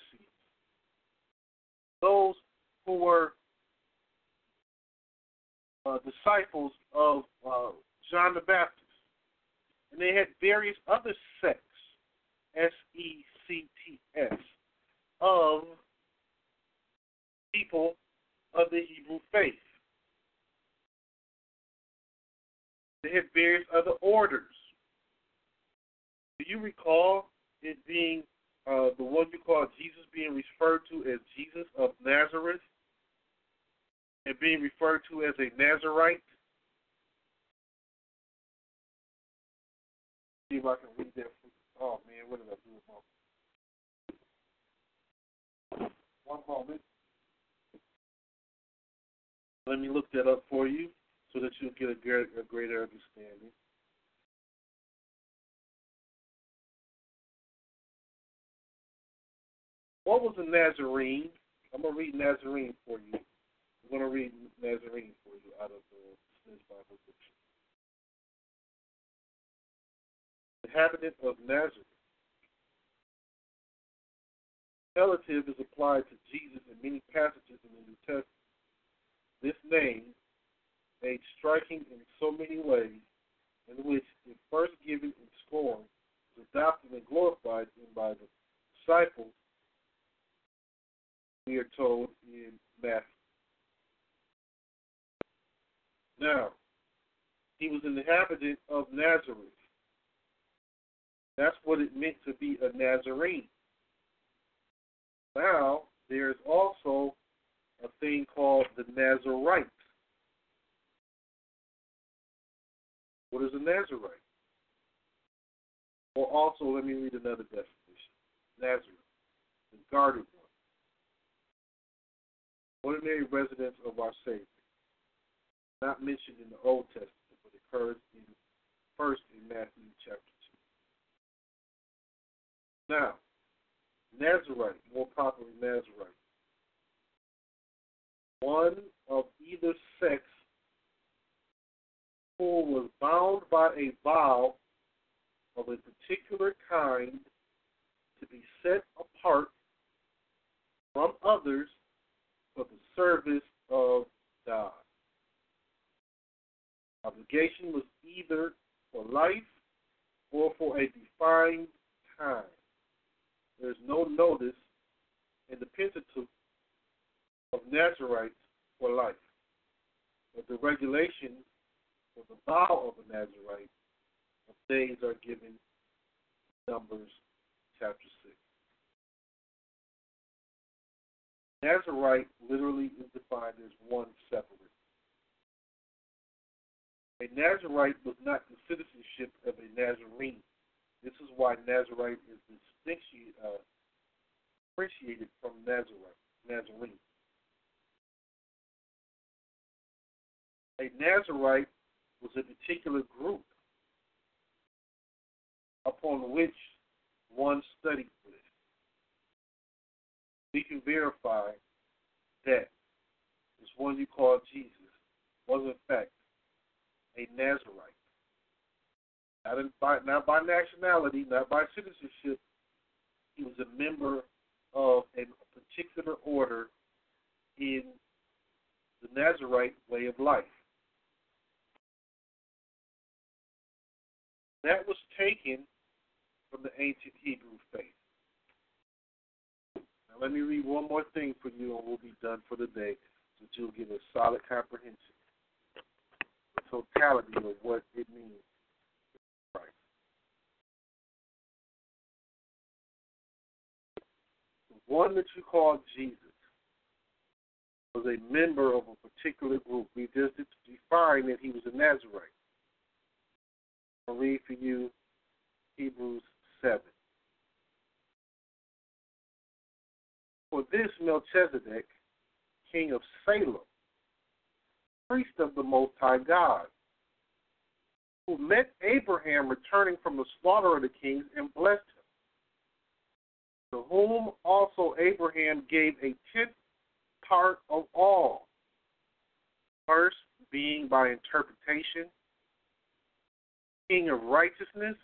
Those who were uh, disciples of uh, John the Baptist. And they had various other sects, S E C T S, of people of the Hebrew faith. They had various other orders. Do you recall it being uh, the one you call Jesus being referred to as Jesus of Nazareth and being referred to as a Nazarite? See if I can read that. Oh man, what did I do? One moment. Let me look that up for you so that you'll get a, a greater understanding. What was a Nazarene? I'm going to read Nazarene for you. I'm going to read Nazarene for you out of the Smith Bible. Inhabitant of Nazareth. Relative is applied to Jesus in many passages in the New Testament. This name, made striking in so many ways, in which, it first given in scorn, was adopted and glorified by the disciples, we are told in Matthew. Now, he was an inhabitant of Nazareth. That's what it meant to be a Nazarene. Now, there's also a thing called the Nazarite. What is a Nazarite? Or also, let me read another definition. Nazareth, the guarded one. Ordinary residence of our Savior. Not mentioned in the Old Testament, but occurs in first in Matthew chapter. Now, Nazarite, more properly Nazirite one of either sex who was bound by a vow of a particular kind to be set apart from others for the service of God. Obligation was either for life or for a defined time. There's no notice in the Pentateuch of Nazarites for life. But the regulations for the vow of a Nazarite of days are given Numbers chapter 6. Nazarite literally is defined as one separate. A Nazarite was not the citizenship of a Nazarene. This is why Nazarite is distinct, uh, from Nazarite, Nazarene. a Nazarite was a particular group upon which one studied with. We can verify that this one you call Jesus was in fact a Nazarite. Not, in, by, not by nationality, not by citizenship. He was a member of a particular order in the Nazarite way of life. That was taken from the ancient Hebrew faith. Now, let me read one more thing for you, and we'll be done for the day, so that you'll get a solid comprehension, the totality of what it means. One that you call Jesus was a member of a particular group. We just defined that he was a Nazarite. I'll read for you Hebrews 7. For this Melchizedek, king of Salem, priest of the Most High God, who met Abraham returning from the slaughter of the kings and blessed to whom also Abraham gave a tenth part of all. First, being by interpretation, king of righteousness,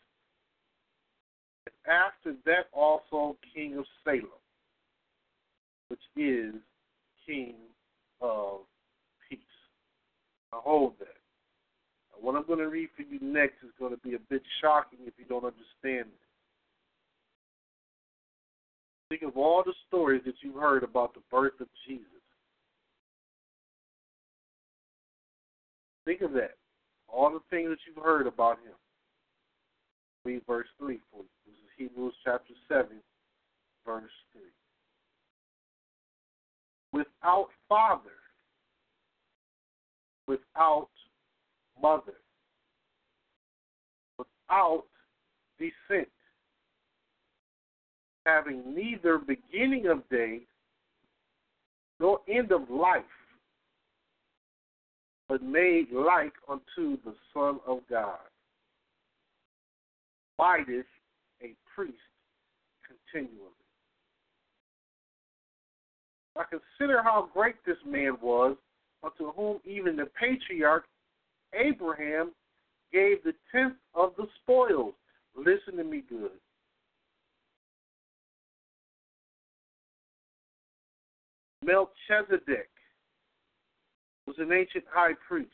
and after that also king of Salem, which is king of peace. I hold that. What I'm going to read for you next is going to be a bit shocking if you don't understand it. Think of all the stories that you've heard about the birth of Jesus. Think of that. All the things that you've heard about him. Read verse 3 for you. This is Hebrews chapter 7, verse 3. Without father, without mother, without descent, having neither beginning of days nor end of life, but made like unto the Son of God. By this, a priest continually. I consider how great this man was, unto whom even the patriarch Abraham gave the tenth of the spoils. Listen to me good. Melchizedek was an ancient high priest.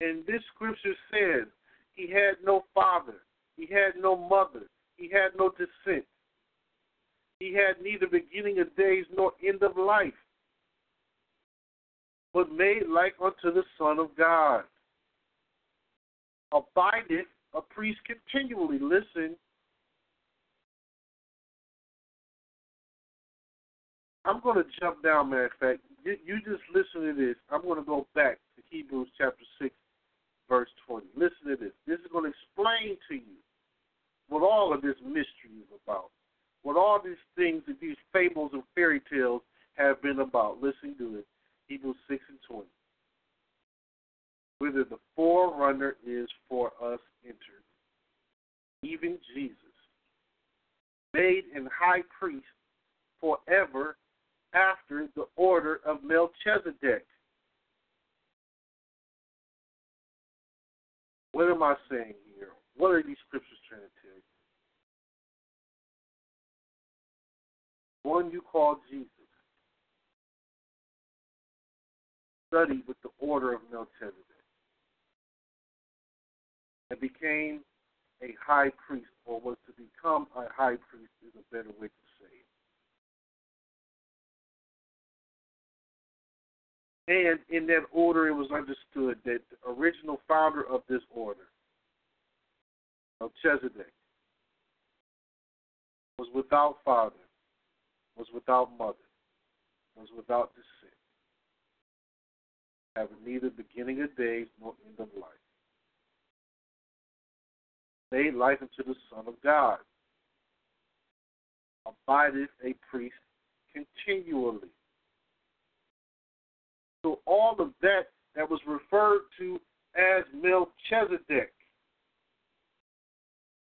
And this scripture says he had no father, he had no mother, he had no descent. He had neither beginning of days nor end of life, but made like unto the Son of God. Abideth a priest continually. Listen. I'm going to jump down, matter of fact. You, just listen to this. I'm going to go back to Hebrews chapter 6, verse 20. Listen to this. This is going to explain to you what all of this mystery is about what all these things that these fables and fairy tales have been about. Listen to it. Hebrews 6 and 20. Whether the forerunner is for us entered, even Jesus, made an high priest forever after the order of Melchizedek. What am I saying here? What are these scriptures trying to tell you? one you call Jesus, studied with the order of Melchizedek, and became a high priest, or was to become a high priest is a better way to say it. And in that order, it was understood that the original founder of this order, Melchizedek, was without father was without mother, was without descent, having neither beginning of days nor end of life. Made life unto the Son of God, abideth a priest continually. So all of that that was referred to as Melchizedek,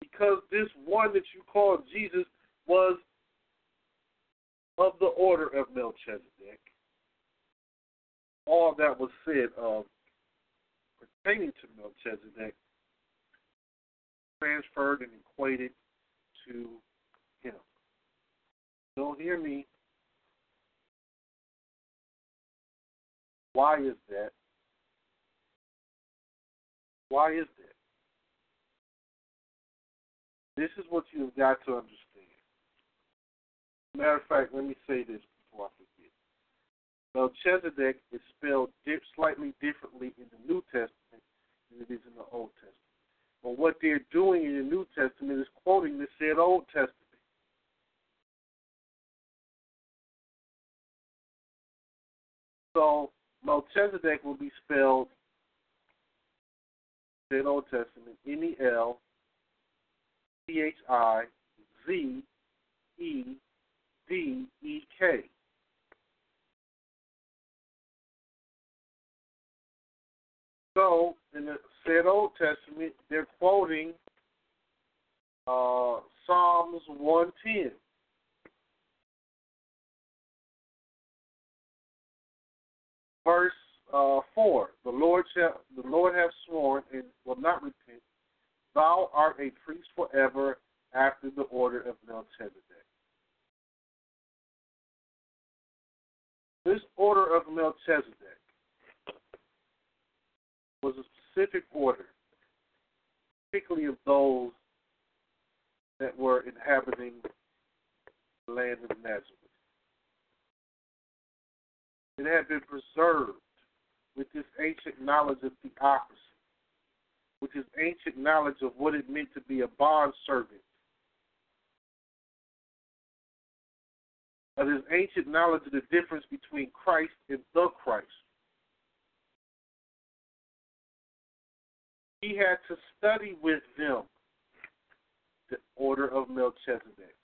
because this one that you call Jesus was of the order of Melchizedek, all that was said of pertaining to Melchizedek transferred and equated to him. Don't hear me. Why is that? Why is that? This is what you've got to understand. Matter of fact, let me say this before I forget. Melchizedek is spelled slightly differently in the New Testament than it is in the Old Testament. But what they're doing in the New Testament is quoting the said Old Testament. So Melchizedek will be spelled in Old Testament N E L C H I Z E D E K. So, in the said Old Testament, they're quoting uh, Psalms 110. Verse uh, 4 The Lord shall, the Lord hath sworn and will not repent. Thou art a priest forever after the order of Melchizedek. This order of Melchizedek was a specific order, particularly of those that were inhabiting the land of Nazareth. It had been preserved with this ancient knowledge of theocracy, with this ancient knowledge of what it meant to be a bond servant, of this ancient knowledge of the difference between Christ and the Christ. He had to study with them the order of Melchizedek.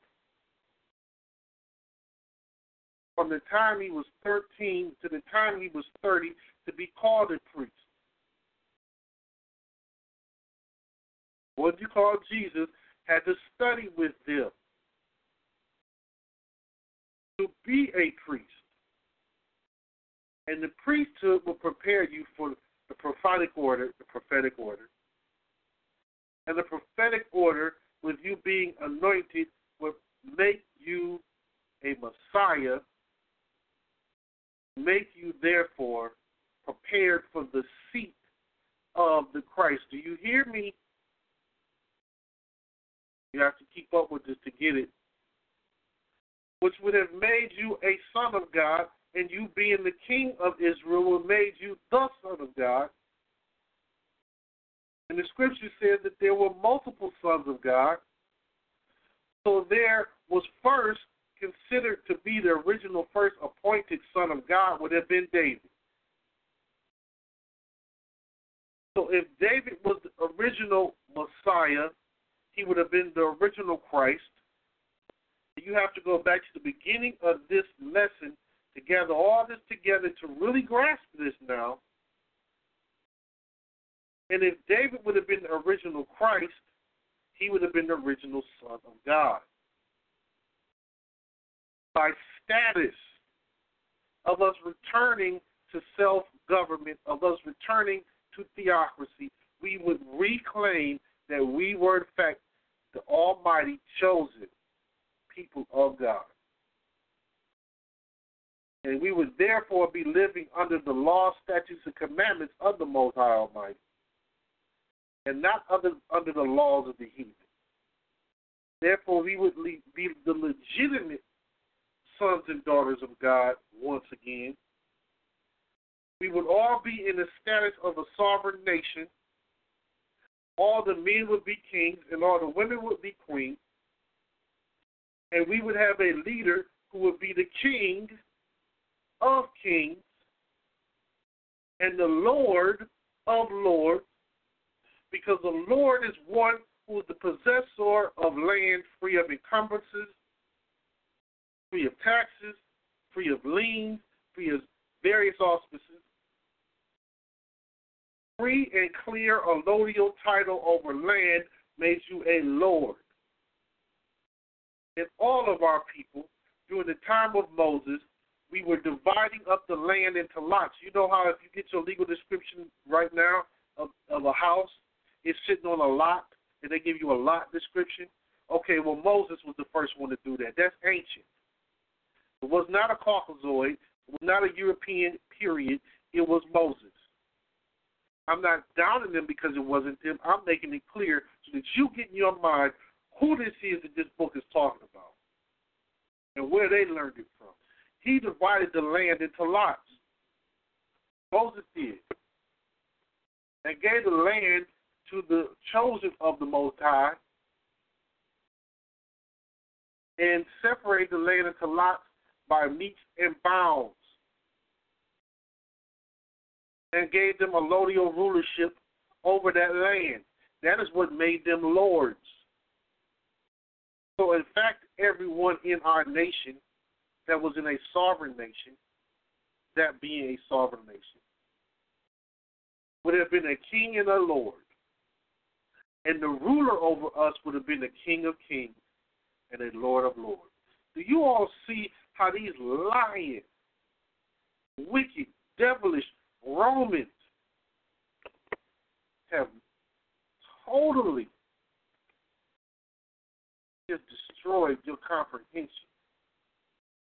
From the time he was 13 to the time he was 30 to be called a priest. What you call Jesus had to study with them to be a priest. And the priesthood will prepare you for the prophetic order, the prophetic order. And the prophetic order, with you being anointed, will make you a Messiah, make you therefore prepared for the seat of the Christ. Do you hear me? You have to keep up with this to get it which would have made you a son of God, and you being the king of Israel would made you the son of God. And the scripture said that there were multiple sons of God. So there was first considered to be the original first appointed son of God would have been David. So if David was the original Messiah, he would have been the original Christ you have to go back to the beginning of this lesson to gather all this together to really grasp this now. And if David would have been the original Christ, he would have been the original Son of God. By status of us returning to self government, of us returning to theocracy, we would reclaim that we were, in fact, the Almighty chosen people of God. And we would therefore be living under the law, statutes, and commandments of the Most High Almighty, and not under, under the laws of the heathen. Therefore, we would be the legitimate sons and daughters of God once again. We would all be in the status of a sovereign nation. All the men would be kings, and all the women would be queens and we would have a leader who would be the king of kings and the Lord of lords, because the Lord is one who is the possessor of land free of encumbrances, free of taxes, free of liens, free of various auspices. Free and clear allodial title over land made you a lord and all of our people during the time of Moses, we were dividing up the land into lots. You know how if you get your legal description right now of, of a house, it's sitting on a lot, and they give you a lot description. Okay, well Moses was the first one to do that. That's ancient. It was not a Caucasoid. It was not a European period. It was Moses. I'm not downing them because it wasn't them. I'm making it clear so that you get in your mind who this is that this book is talking about and where they learned it from. He divided the land into lots. Moses did. And gave the land to the chosen of the Most High and separated the land into lots by metes and bounds and gave them a allodial rulership over that land. That is what made them lords. So, in fact, everyone in our nation that was in a sovereign nation, that being a sovereign nation, would have been a king and a lord. And the ruler over us would have been the king of kings and a lord of lords. Do you all see how these lying, wicked, devilish Romans have totally just destroyed your comprehension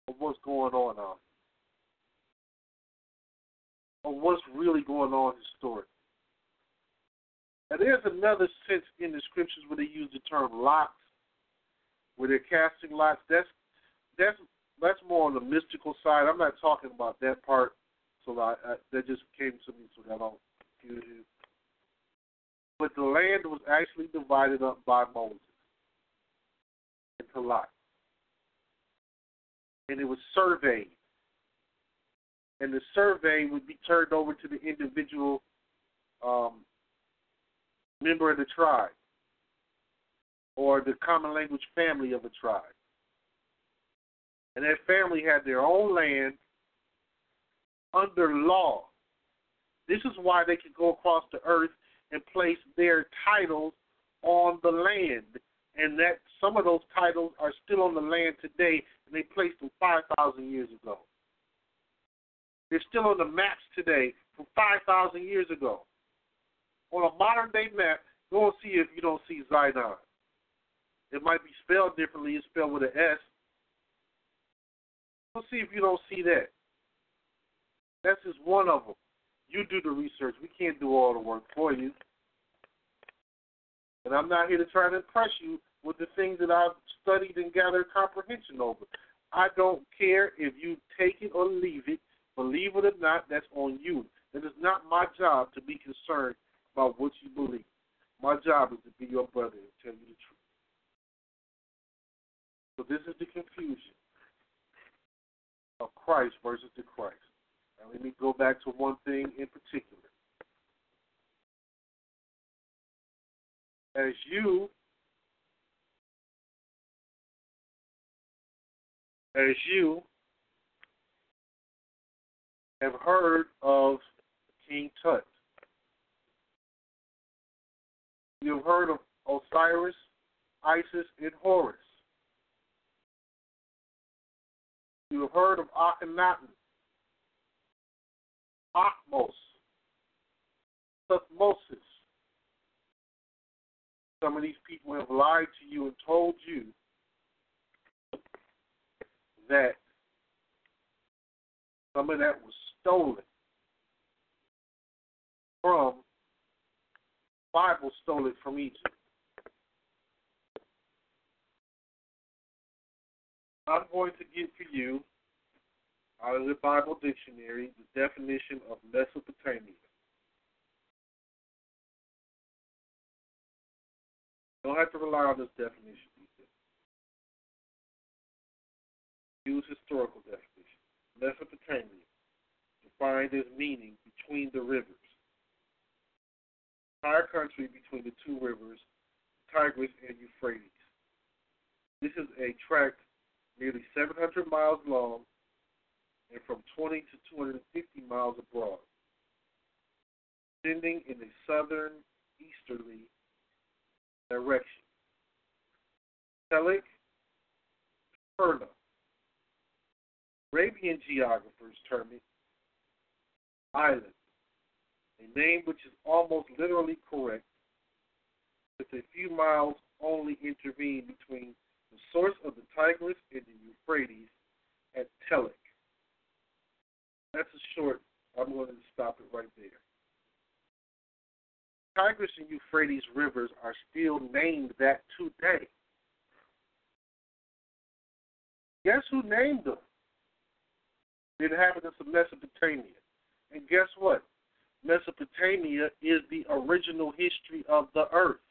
of what's going on out of what's really going on historically. Now, there's another sense in the scriptures where they use the term lots, where they're casting lots. That's that's that's more on the mystical side. I'm not talking about that part, so I, I, that just came to me, so that don't you. But the land was actually divided up by Moses into lots, and it was surveyed, and the survey would be turned over to the individual um, member of the tribe or the common language family of a tribe. And that family had their own land under law. This is why they could go across the earth and place their titles on the land. And that some of those titles are still on the land today, and they placed them 5,000 years ago. They're still on the maps today from 5,000 years ago. On a modern day map, go and see if you don't see Zidon. It might be spelled differently. It's spelled with an S. Go see if you don't see that. That's just one of them. You do the research. We can't do all the work for you. And I'm not here to try to impress you with the things that I've studied and gathered comprehension over. I don't care if you take it or leave it. Believe it or not, that's on you. It is not my job to be concerned about what you believe. My job is to be your brother and tell you the truth. So this is the confusion of Christ versus the Christ. Now let me go back to one thing in particular. As you as you have heard of King Tut. You've heard of Osiris, Isis, and Horus. You have heard of Akhenaten, Akhmos, Thutmosis. Some of these people have lied to you and told you that some of that was stolen from Bible stole it from Egypt. I'm going to give for you out of the Bible dictionary the definition of Mesopotamia. Don't have to rely on this definition. Use historical definition. Mesopotamia, defined as meaning between the rivers entire country between the two rivers, Tigris and Euphrates. This is a tract nearly 700 miles long and from 20 to 250 miles abroad, extending in a southern easterly direction. Telek, Perla. Arabian geographers term it island a name which is almost literally correct, with a few miles only intervene between the source of the Tigris and the Euphrates at Telek. That's a short, I'm going to stop it right there. Tigris and Euphrates rivers are still named that today. Guess who named them? The inhabitants of Mesopotamia. And guess what? Mesopotamia is the original history of the earth.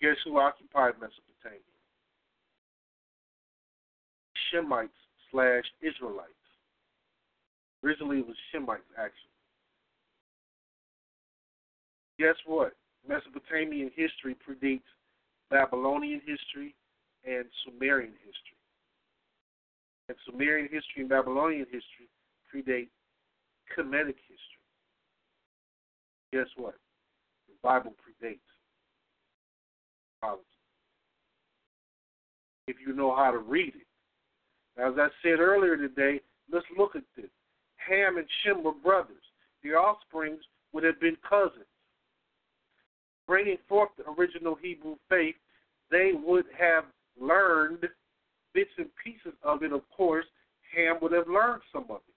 Guess who occupied Mesopotamia? Shemites slash Israelites. Originally it was Shemites, actually. Guess what? Mesopotamian history predates Babylonian history and Sumerian history. And Sumerian history and Babylonian history predate Kemetic history guess what? The Bible predates theology. If you know how to read it. As I said earlier today, let's look at this. Ham and Shem were brothers. Their offsprings would have been cousins. Bringing forth the original Hebrew faith, they would have learned bits and pieces of it, of course. Ham would have learned some of it.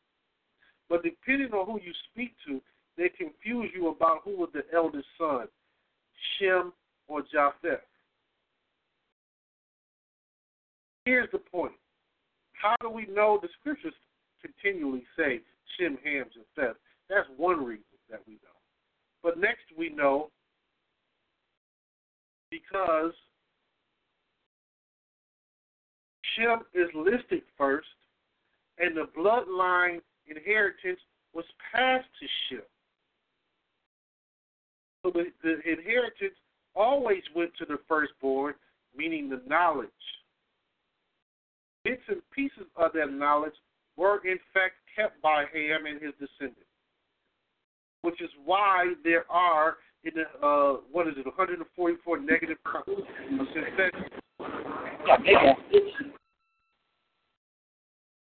But depending on who you speak to, they confuse you about who was the eldest son. Shem, or Japheth. Here's the point. How do we know the scriptures continually say Shem, Ham, Japheth? That's one reason that we know. But next we know because Shem is listed first, and the bloodline inheritance was passed to Shem. So the, the inheritance always went to the firstborn, meaning the knowledge. Bits and pieces of that knowledge were in fact kept by Ham and his descendants, which is why there are in the uh, what is it, 144 negative synthetic.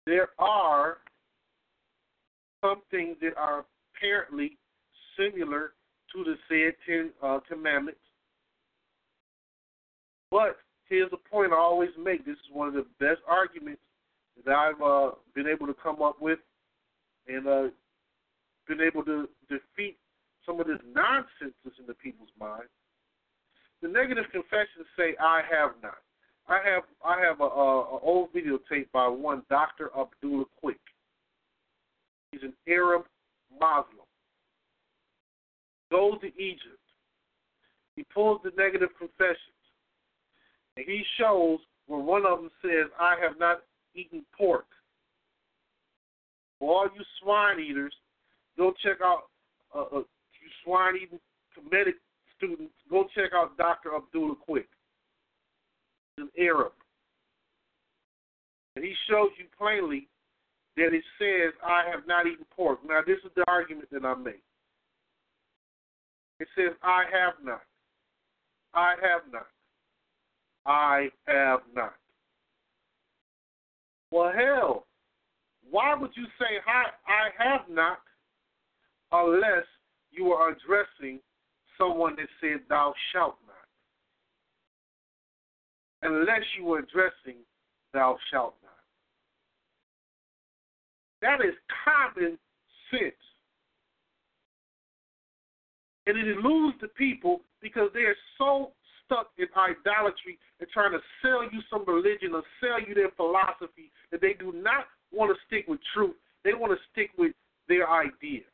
There are some things that are apparently similar to the said Ten uh, Commandments. But here's a point I always make. This is one of the best arguments that I've uh, been able to come up with and uh, been able to defeat some of this nonsense that's in the people's mind. The negative confessions say, "I have not." I have I have a, a, a old videotape by one Doctor Abdullah Quick. He's an Arab Muslim. Goes to Egypt. He pulls the negative confessions. And he shows where one of them says, I have not eaten pork. For all you swine eaters, go check out, uh, uh, you swine eating Kemetic students, go check out Dr. Abdullah Quick. An Arab. And he shows you plainly that it says, I have not eaten pork. Now, this is the argument that I make. It says, I have not. I have not. I have not. Well, hell, why would you say, I, I have not, unless you are addressing someone that said, Thou shalt not? Unless you are addressing, Thou shalt not. That is common sense. And it eludes the people because they are so stuck in idolatry and trying to sell you some religion or sell you their philosophy that they do not want to stick with truth. They want to stick with their idea.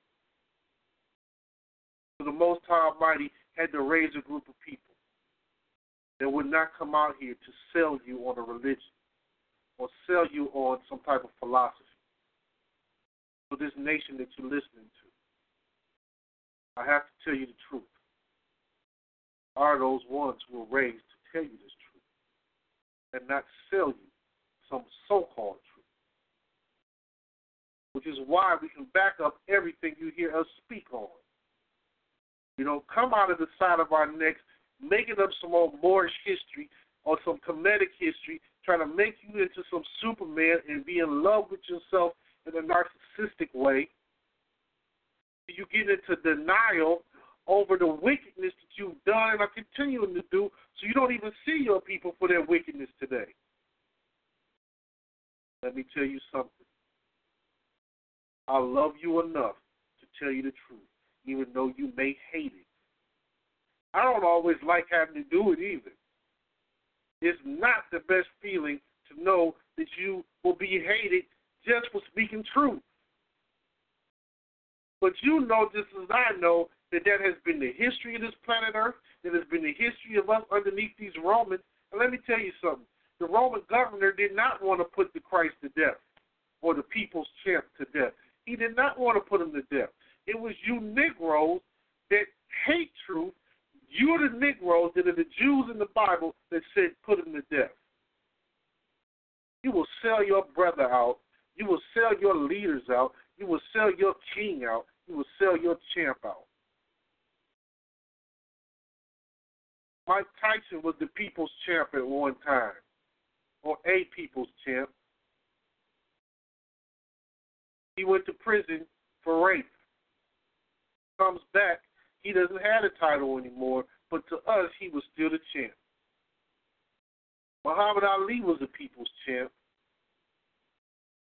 So the Most High Almighty had to raise a group of people that would not come out here to sell you on a religion or sell you on some type of philosophy for this nation that you're listening to. I have to tell you the truth. Are those ones who were raised to tell you this truth and not sell you some so called truth? Which is why we can back up everything you hear us speak on. You don't come out of the side of our necks making up some old Moorish history or some Kemetic history, trying to make you into some Superman and be in love with yourself in a narcissistic way. You get into denial over the wickedness that you've done and are continuing to do, so you don't even see your people for their wickedness today. Let me tell you something. I love you enough to tell you the truth, even though you may hate it. I don't always like having to do it either. It's not the best feeling to know that you will be hated just for speaking truth. But you know just as I know that that has been the history of this planet Earth, that has been the history of us underneath these Romans. And let me tell you something. The Roman governor did not want to put the Christ to death or the people's champ to death. He did not want to put him to death. It was you Negroes that hate truth. You're the Negroes that are the Jews in the Bible that said put him to death. You will sell your brother out you will sell your leaders out. You will sell your king out. You will sell your champ out. Mike Tyson was the people's champ at one time, or a people's champ. He went to prison for rape. Comes back, he doesn't have a title anymore, but to us, he was still the champ. Muhammad Ali was the people's champ.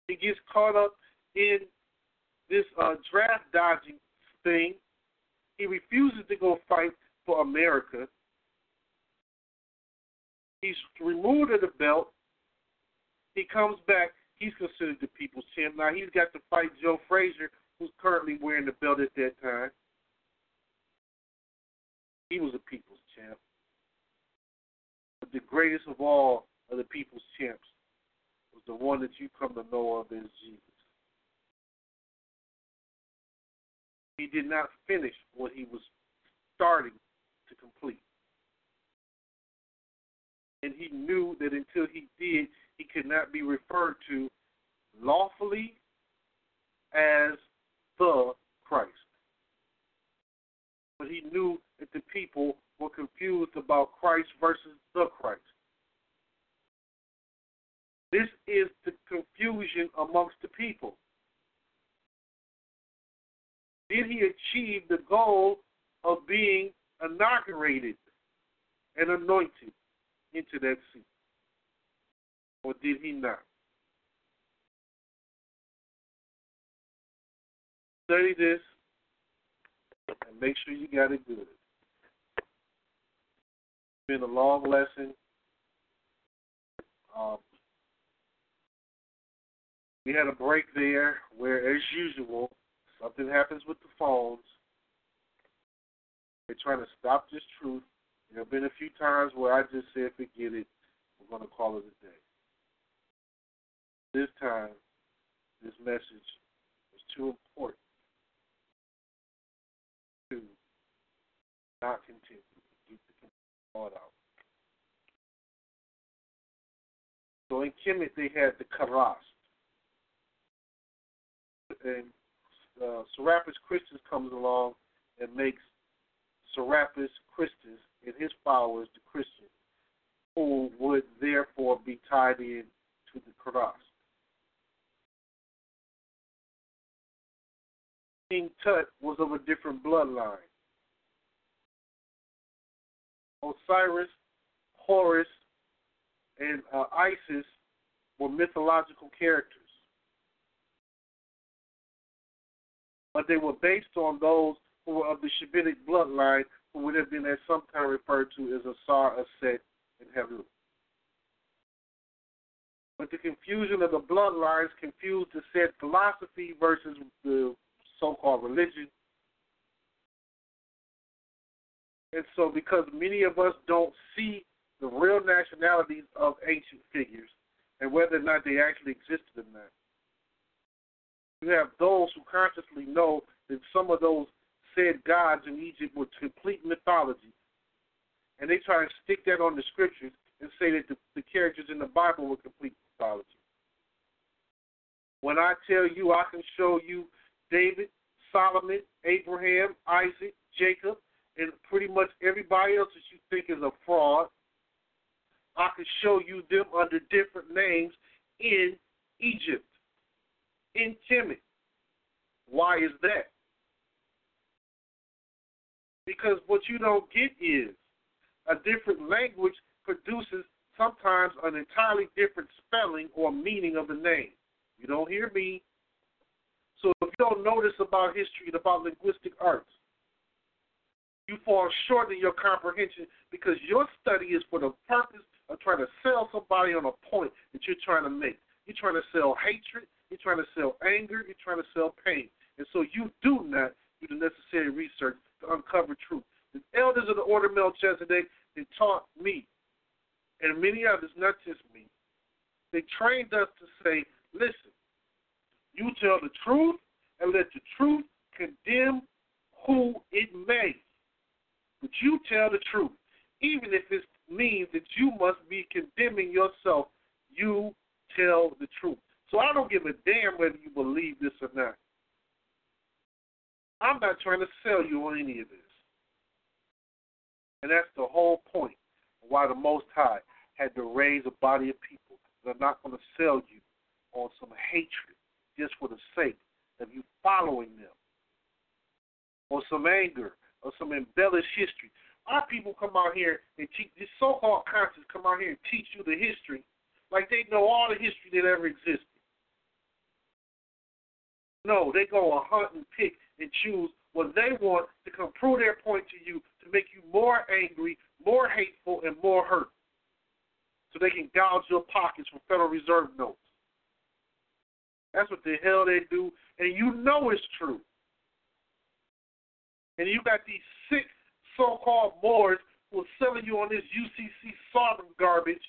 He gets caught up in this uh, draft dodging thing. He refuses to go fight for America. He's removed of the belt. He comes back. He's considered the people's champ. Now he's got to fight Joe Frazier, who's currently wearing the belt at that time. He was a people's champ. But the greatest of all of the people's champs was the one that you come to know of as Jesus. He did not finish what he was starting to complete. And he knew that until he did, he could not be referred to lawfully as the Christ. But he knew that the people were confused about Christ versus the Christ. This is the confusion amongst the people. Did he achieve the goal of being inaugurated and anointed into that seat? Or did he not? Study this and make sure you got it good. It's been a long lesson. Um, we had a break there where, as usual, something happens with the phones. They're trying to stop this truth. There have been a few times where I just said, forget it. We're going to call it a day. This time, this message is too important to not continue. Keep the thought out. So in Kemet, they had the Karas. And uh, Serapis Christus comes along and makes Serapis Christus and his followers the Christians, who would therefore be tied in to the cross. King Tut was of a different bloodline. Osiris, Horus, and uh, Isis were mythological characters. But they were based on those who were of the Shabitic bloodline, who would have been at some time referred to as Asar, Aset, and Heru. But the confusion of the bloodlines confused the said philosophy versus the so-called religion. And so because many of us don't see the real nationalities of ancient figures and whether or not they actually existed or not, you have those who consciously know that some of those said gods in Egypt were complete mythology. And they try to stick that on the scriptures and say that the, the characters in the Bible were complete mythology. When I tell you I can show you David, Solomon, Abraham, Isaac, Jacob, and pretty much everybody else that you think is a fraud. I can show you them under different names in Egypt, in Kemet. Why is that? Because what you don't get is a different language produces sometimes an entirely different spelling or meaning of the name. You don't hear me so if you don't know this about history and about linguistic arts, you fall short in your comprehension because your study is for the purpose of trying to sell somebody on a point that you're trying to make. You're trying to sell hatred, you're trying to sell anger, you're trying to sell pain. And so you do not do the necessary research uncover truth. The elders of the order Melchizedek, they taught me, and many others, not just me, they trained us to say, listen, you tell the truth and let the truth condemn who it may. But you tell the truth. Even if it means that you must be condemning yourself, you tell the truth. So I don't give a damn whether you believe this or not. I'm not trying to sell you on any of this. And that's the whole point why the Most High had to raise a body of people that are not going to sell you on some hatred just for the sake of you following them, or some anger, or some embellished history. Our people come out here and teach these so-called conscious come out here and teach you the history like they know all the history that ever existed. No, they go and hunt and pick and choose what they want to come prove their point to you to make you more angry, more hateful, and more hurt. So they can gouge your pockets for Federal Reserve notes. That's what the hell they do, and you know it's true. And you got these sick so-called Moors who are selling you on this UCC Sodom garbage,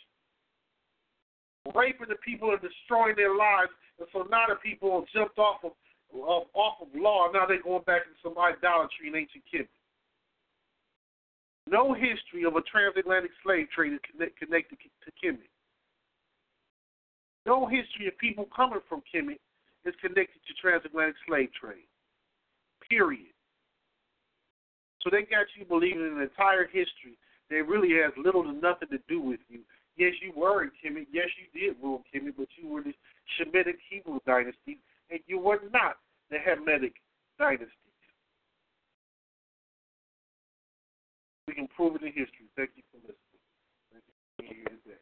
raping the people and destroying their lives. And so now the people jumped off of, of off of law. Now they're going back into some idolatry in ancient Kemet. No history of a transatlantic slave trade is connect, connected to Kemet. No history of people coming from Kemet is connected to transatlantic slave trade. Period. So they got you believing in an entire history that really has little to nothing to do with you. Yes, you were in Kemet. Yes, you did rule Kemet, but you were the Shemitic Hebrew dynasty, and you were not the Hamitic dynasty. We can prove it in history. Thank you for listening. Thank you for being here today.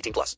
18 plus.